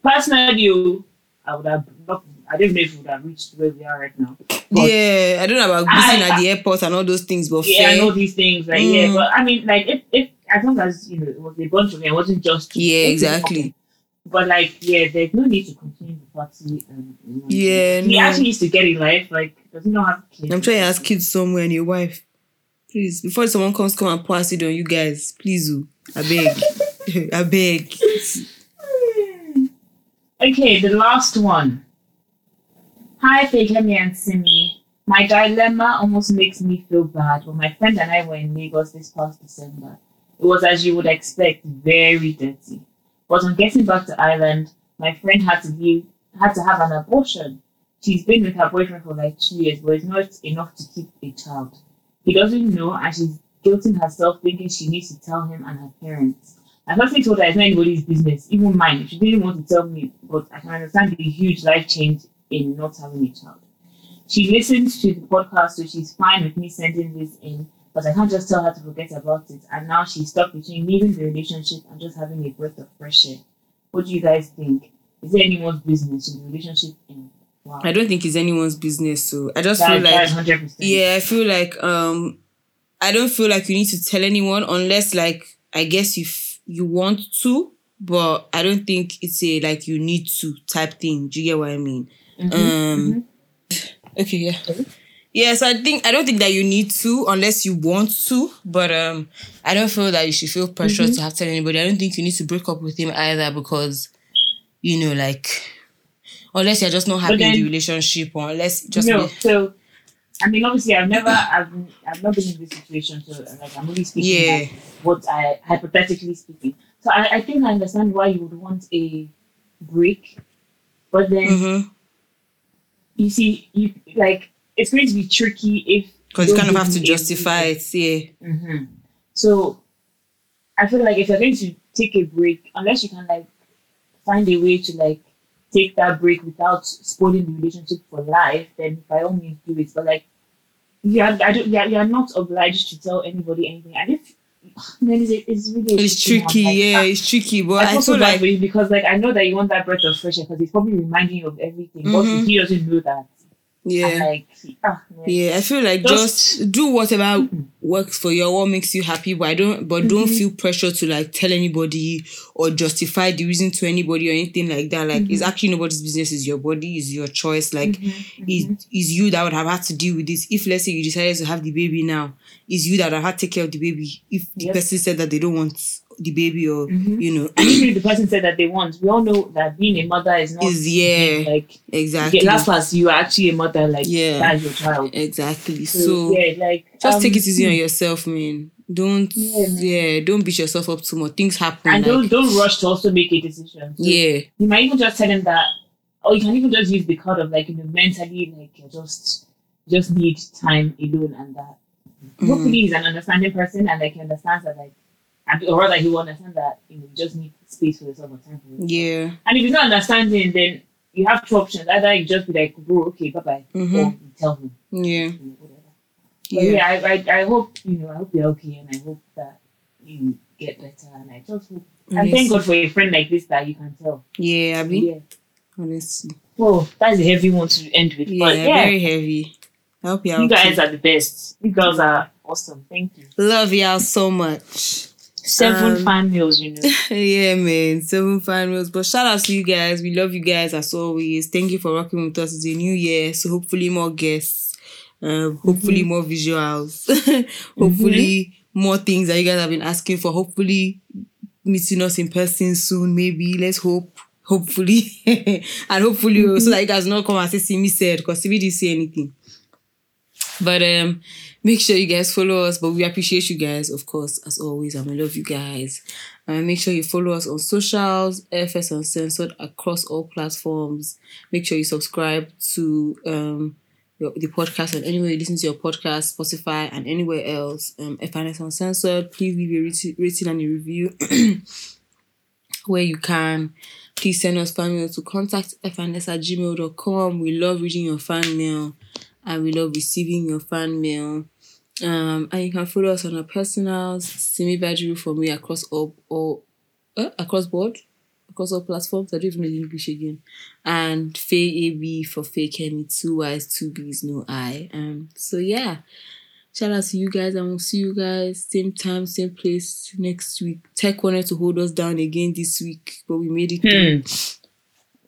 S3: personally, you, I would have not, I don't know if we would have reached where we are right now.
S2: Yeah, I don't know about visiting at the airport and all those things, but
S3: yeah, I know these things, like, yeah,
S2: Mm.
S3: but I mean, like, if, if, as long as, you know, it was a bunch of me, it wasn't just
S2: Yeah, exactly.
S3: But like, yeah, there's no need to continue the party. Um, and, you know,
S2: Yeah,
S3: he
S2: no.
S3: actually needs to get a life. Like, does he not have kids?
S2: I'm trying to ask kids somewhere and your wife. Please, before someone comes, come and pour acid on you guys. Please, oh, I beg. I beg.
S3: Okay, the last one. Hi, Fekemi and Simi. My dilemma almost makes me feel bad, when my friend and I were in Lagos this past December. It was, as you would expect, very dirty. But on getting back to Ireland, my friend had to leave, had to have an abortion. She's been with her boyfriend for like two years, but it's not enough to keep a child. He doesn't know, and she's guilting herself, thinking she needs to tell him and her parents. I firstly told her it's not anybody's business, even mine. She didn't want to tell me, but I can understand the huge life change in not having a child. She listens to the podcast, so she's fine with me sending this in, but I can't just tell her to forget about it. And now she's stuck between leaving the relationship and just having a breath of fresh air. What do you guys think? Is there anyone's business in the relationship? In wow,
S2: I don't think it's anyone's business, so I just
S3: that,
S2: feel like
S3: hundred percent.
S2: Yeah, I feel like um, I don't feel like you need to tell anyone unless like I guess you f- you want to, but I don't think it's a like you need to type thing. Do you get what I mean?
S3: Mhm,
S2: Um,
S3: mhm.
S2: Okay, yeah. Yeah, so I think I don't think that you need to unless you want to, but um I don't feel that you should feel pressure
S3: Mm-hmm.
S2: to have to tell anybody. I don't think you need to break up with him either because you know, like unless you're just not happy in the relationship or unless just
S3: no,
S2: be-
S3: so I mean, obviously, I've never, I've, I've not been in this situation, so like I'm only speaking
S2: Yeah.
S3: like, what I hypothetically speaking. So I, I think I understand why you would want a break, but then
S2: Mhm.
S3: you see, you like it's going to be tricky if
S2: Because you kind of have to justify it, yeah.
S3: hmm So I feel like if you're going to take a break, unless you can like find a way to like take that break without spoiling the relationship for life, then by all means do it. But like, yeah, I don't. Yeah, you are not obliged to tell anybody anything. And if then it's, it's really
S2: It's
S3: tricky Like,
S2: yeah,
S3: ah,
S2: it's tricky. But
S3: I
S2: I
S3: feel
S2: like
S3: because like I know that you want that breath of fresh air because it's probably reminding you of everything. But
S2: Mhm.
S3: he doesn't know that.
S2: Yeah.
S3: like ah, man.
S2: Yeah, I feel like
S3: Just-
S2: just, do whatever works for you, what makes you happy, but I don't but don't
S3: Mhm.
S2: feel pressure to like tell anybody or justify the reason to anybody or anything like that. Like it's
S3: Mhm.
S2: actually nobody's business, it's your body, is your choice. Like
S3: Mhm,
S2: is
S3: mhm.
S2: is you that would have had to deal with this. If let's say you decided to have the baby now, is you that have had to take care of the baby. If the
S3: Yep.
S2: person said that they don't want the baby or
S3: Mhm.
S2: you know
S3: And even if the person said that they want, we all know that being a mother is not
S2: Is- yeah.
S3: like
S2: exactly
S3: yeah, last class you are actually a mother, like
S2: Yeah.
S3: that's your child.
S2: exactly.
S3: So,
S2: So
S3: yeah, like
S2: just
S3: um,
S2: take it easy on yourself, man. Don't
S3: Yeah,
S2: yeah, don't beat yourself up too much. Things happen.
S3: and
S2: like,
S3: don't don't rush to also make a decision. So
S2: yeah,
S3: you might even just tell him that or you can even just use the card of like you know mentally like you just just need time alone and that.
S2: Mm.
S3: Hopefully he's an understanding person and like he understands that like and- or rather he will understand that you know you just need space for yourself or time for yourself.
S2: Yeah.
S3: And if he's not understanding, then you have two options. Either you just be like, bro, okay, bye bye,
S2: Mhm.
S3: or you tell him,
S2: Yeah.
S3: you know, whatever. But
S2: Yeah.
S3: yeah, I, I, I hope you know, I hope you're okay, and I hope that you get better. And I just hope, and
S2: Yes.
S3: thank God for a friend like this that you can tell.
S2: Yeah, Abby.
S3: Yeah.
S2: Honestly.
S3: Oh, that's a heavy one to end with.
S2: Yeah,
S3: but yeah,
S2: very heavy. I hope y'all
S3: you guys are the best. You girls are awesome. Thank you.
S2: love y'all so much.
S3: Seven
S2: Um,
S3: fan mails, you know.
S2: yeah, man. Seven fan meals. But shout out to you guys. We love you guys as always. Thank you for rocking with us. It's a new year, so hopefully more guests. Um, hopefully more visuals. hopefully more things that you guys have been asking for. Hopefully meeting us in person soon. Maybe let's hope. Hopefully, and hopefully so that you guys not come and say see me said because we didn't say anything. But um, make sure you guys follow us. But we appreciate you guys, of course, as always, and we love you guys. And make sure you follow us on socials, FNS Uncensored across all platforms. Make sure you subscribe to um your, the podcast and anywhere you listen to your podcast, Spotify, and anywhere else. Um, FNS Uncensored. Please leave a rati- rating and a review where you can. Please send us fan mail to contact fns at gmail.com. We love reading your fan mail and we love receiving your fan mail. Um, and you can follow us on our personals, Simi Badru for me across all, all uh, across board, across all platforms. I don't even know English again. And Faye AB for Faye Kenny, two Y's, two B's, no I. Um, so yeah. Shout out to you guys, and we'll see you guys same time, same place next week. Tech wanted to hold us down again this week, but we made it.
S3: Hmm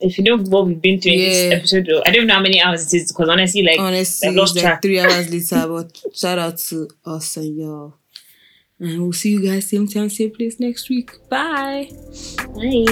S3: if you know what we've been through
S2: yeah.
S3: in this episode, I don't know how many hours it is because honestly, like
S2: honestly,
S3: I've lost
S2: track. Like three hours later, but shout out to us and y'all. And we'll see you guys same time, same place next week. Bye.
S3: Bye.